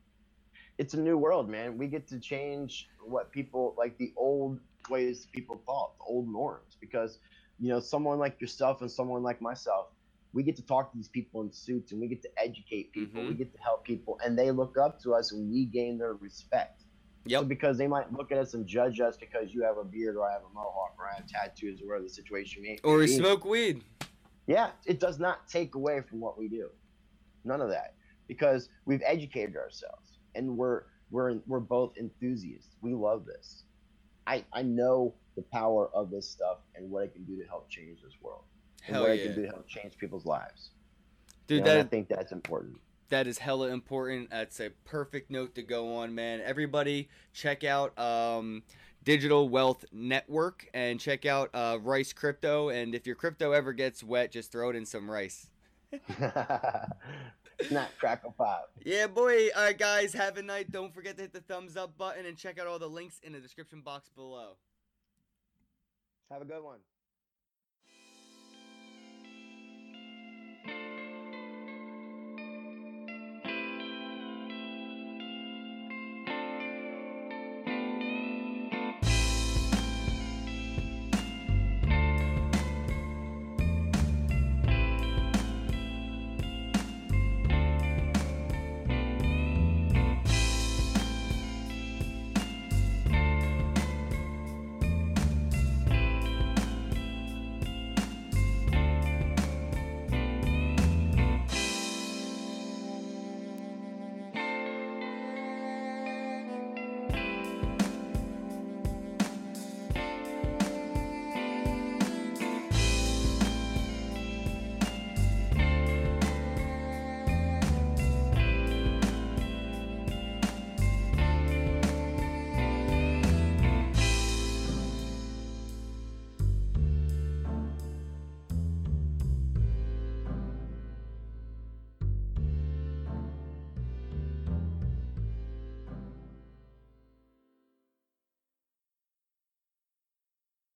S3: It's a new world, man. We get to change what people like the old ways people thought, the old norms, because you know, someone like yourself and someone like myself, we get to talk to these people in suits and we get to educate people. Mm-hmm. We get to help people, and they look up to us and we gain their respect Yep. So because they might look at us and judge us because you have a beard or I have a mohawk or I have tattoos or whatever the situation may be.
S2: Or we smoke weed.
S3: Yeah, it does not take away from what we do. None of that. Because we've educated ourselves and we're we're we're both enthusiasts. We love this. I I know the power of this stuff and what it can do to help change this world. And what yeah. it can do to help change people's lives. Dude, you know, that, I think that's important
S2: that is hella important. That's a perfect note to go on, man. Everybody, check out um, Digital Wealth Network and check out uh, Rice Crypto. And if your crypto ever gets wet, just throw it in some rice.
S3: Not crackle pop.
S2: Yeah, boy. All right, guys. Have a night. Don't forget to hit the thumbs up button and check out all the links in the description box below.
S3: Have a good one.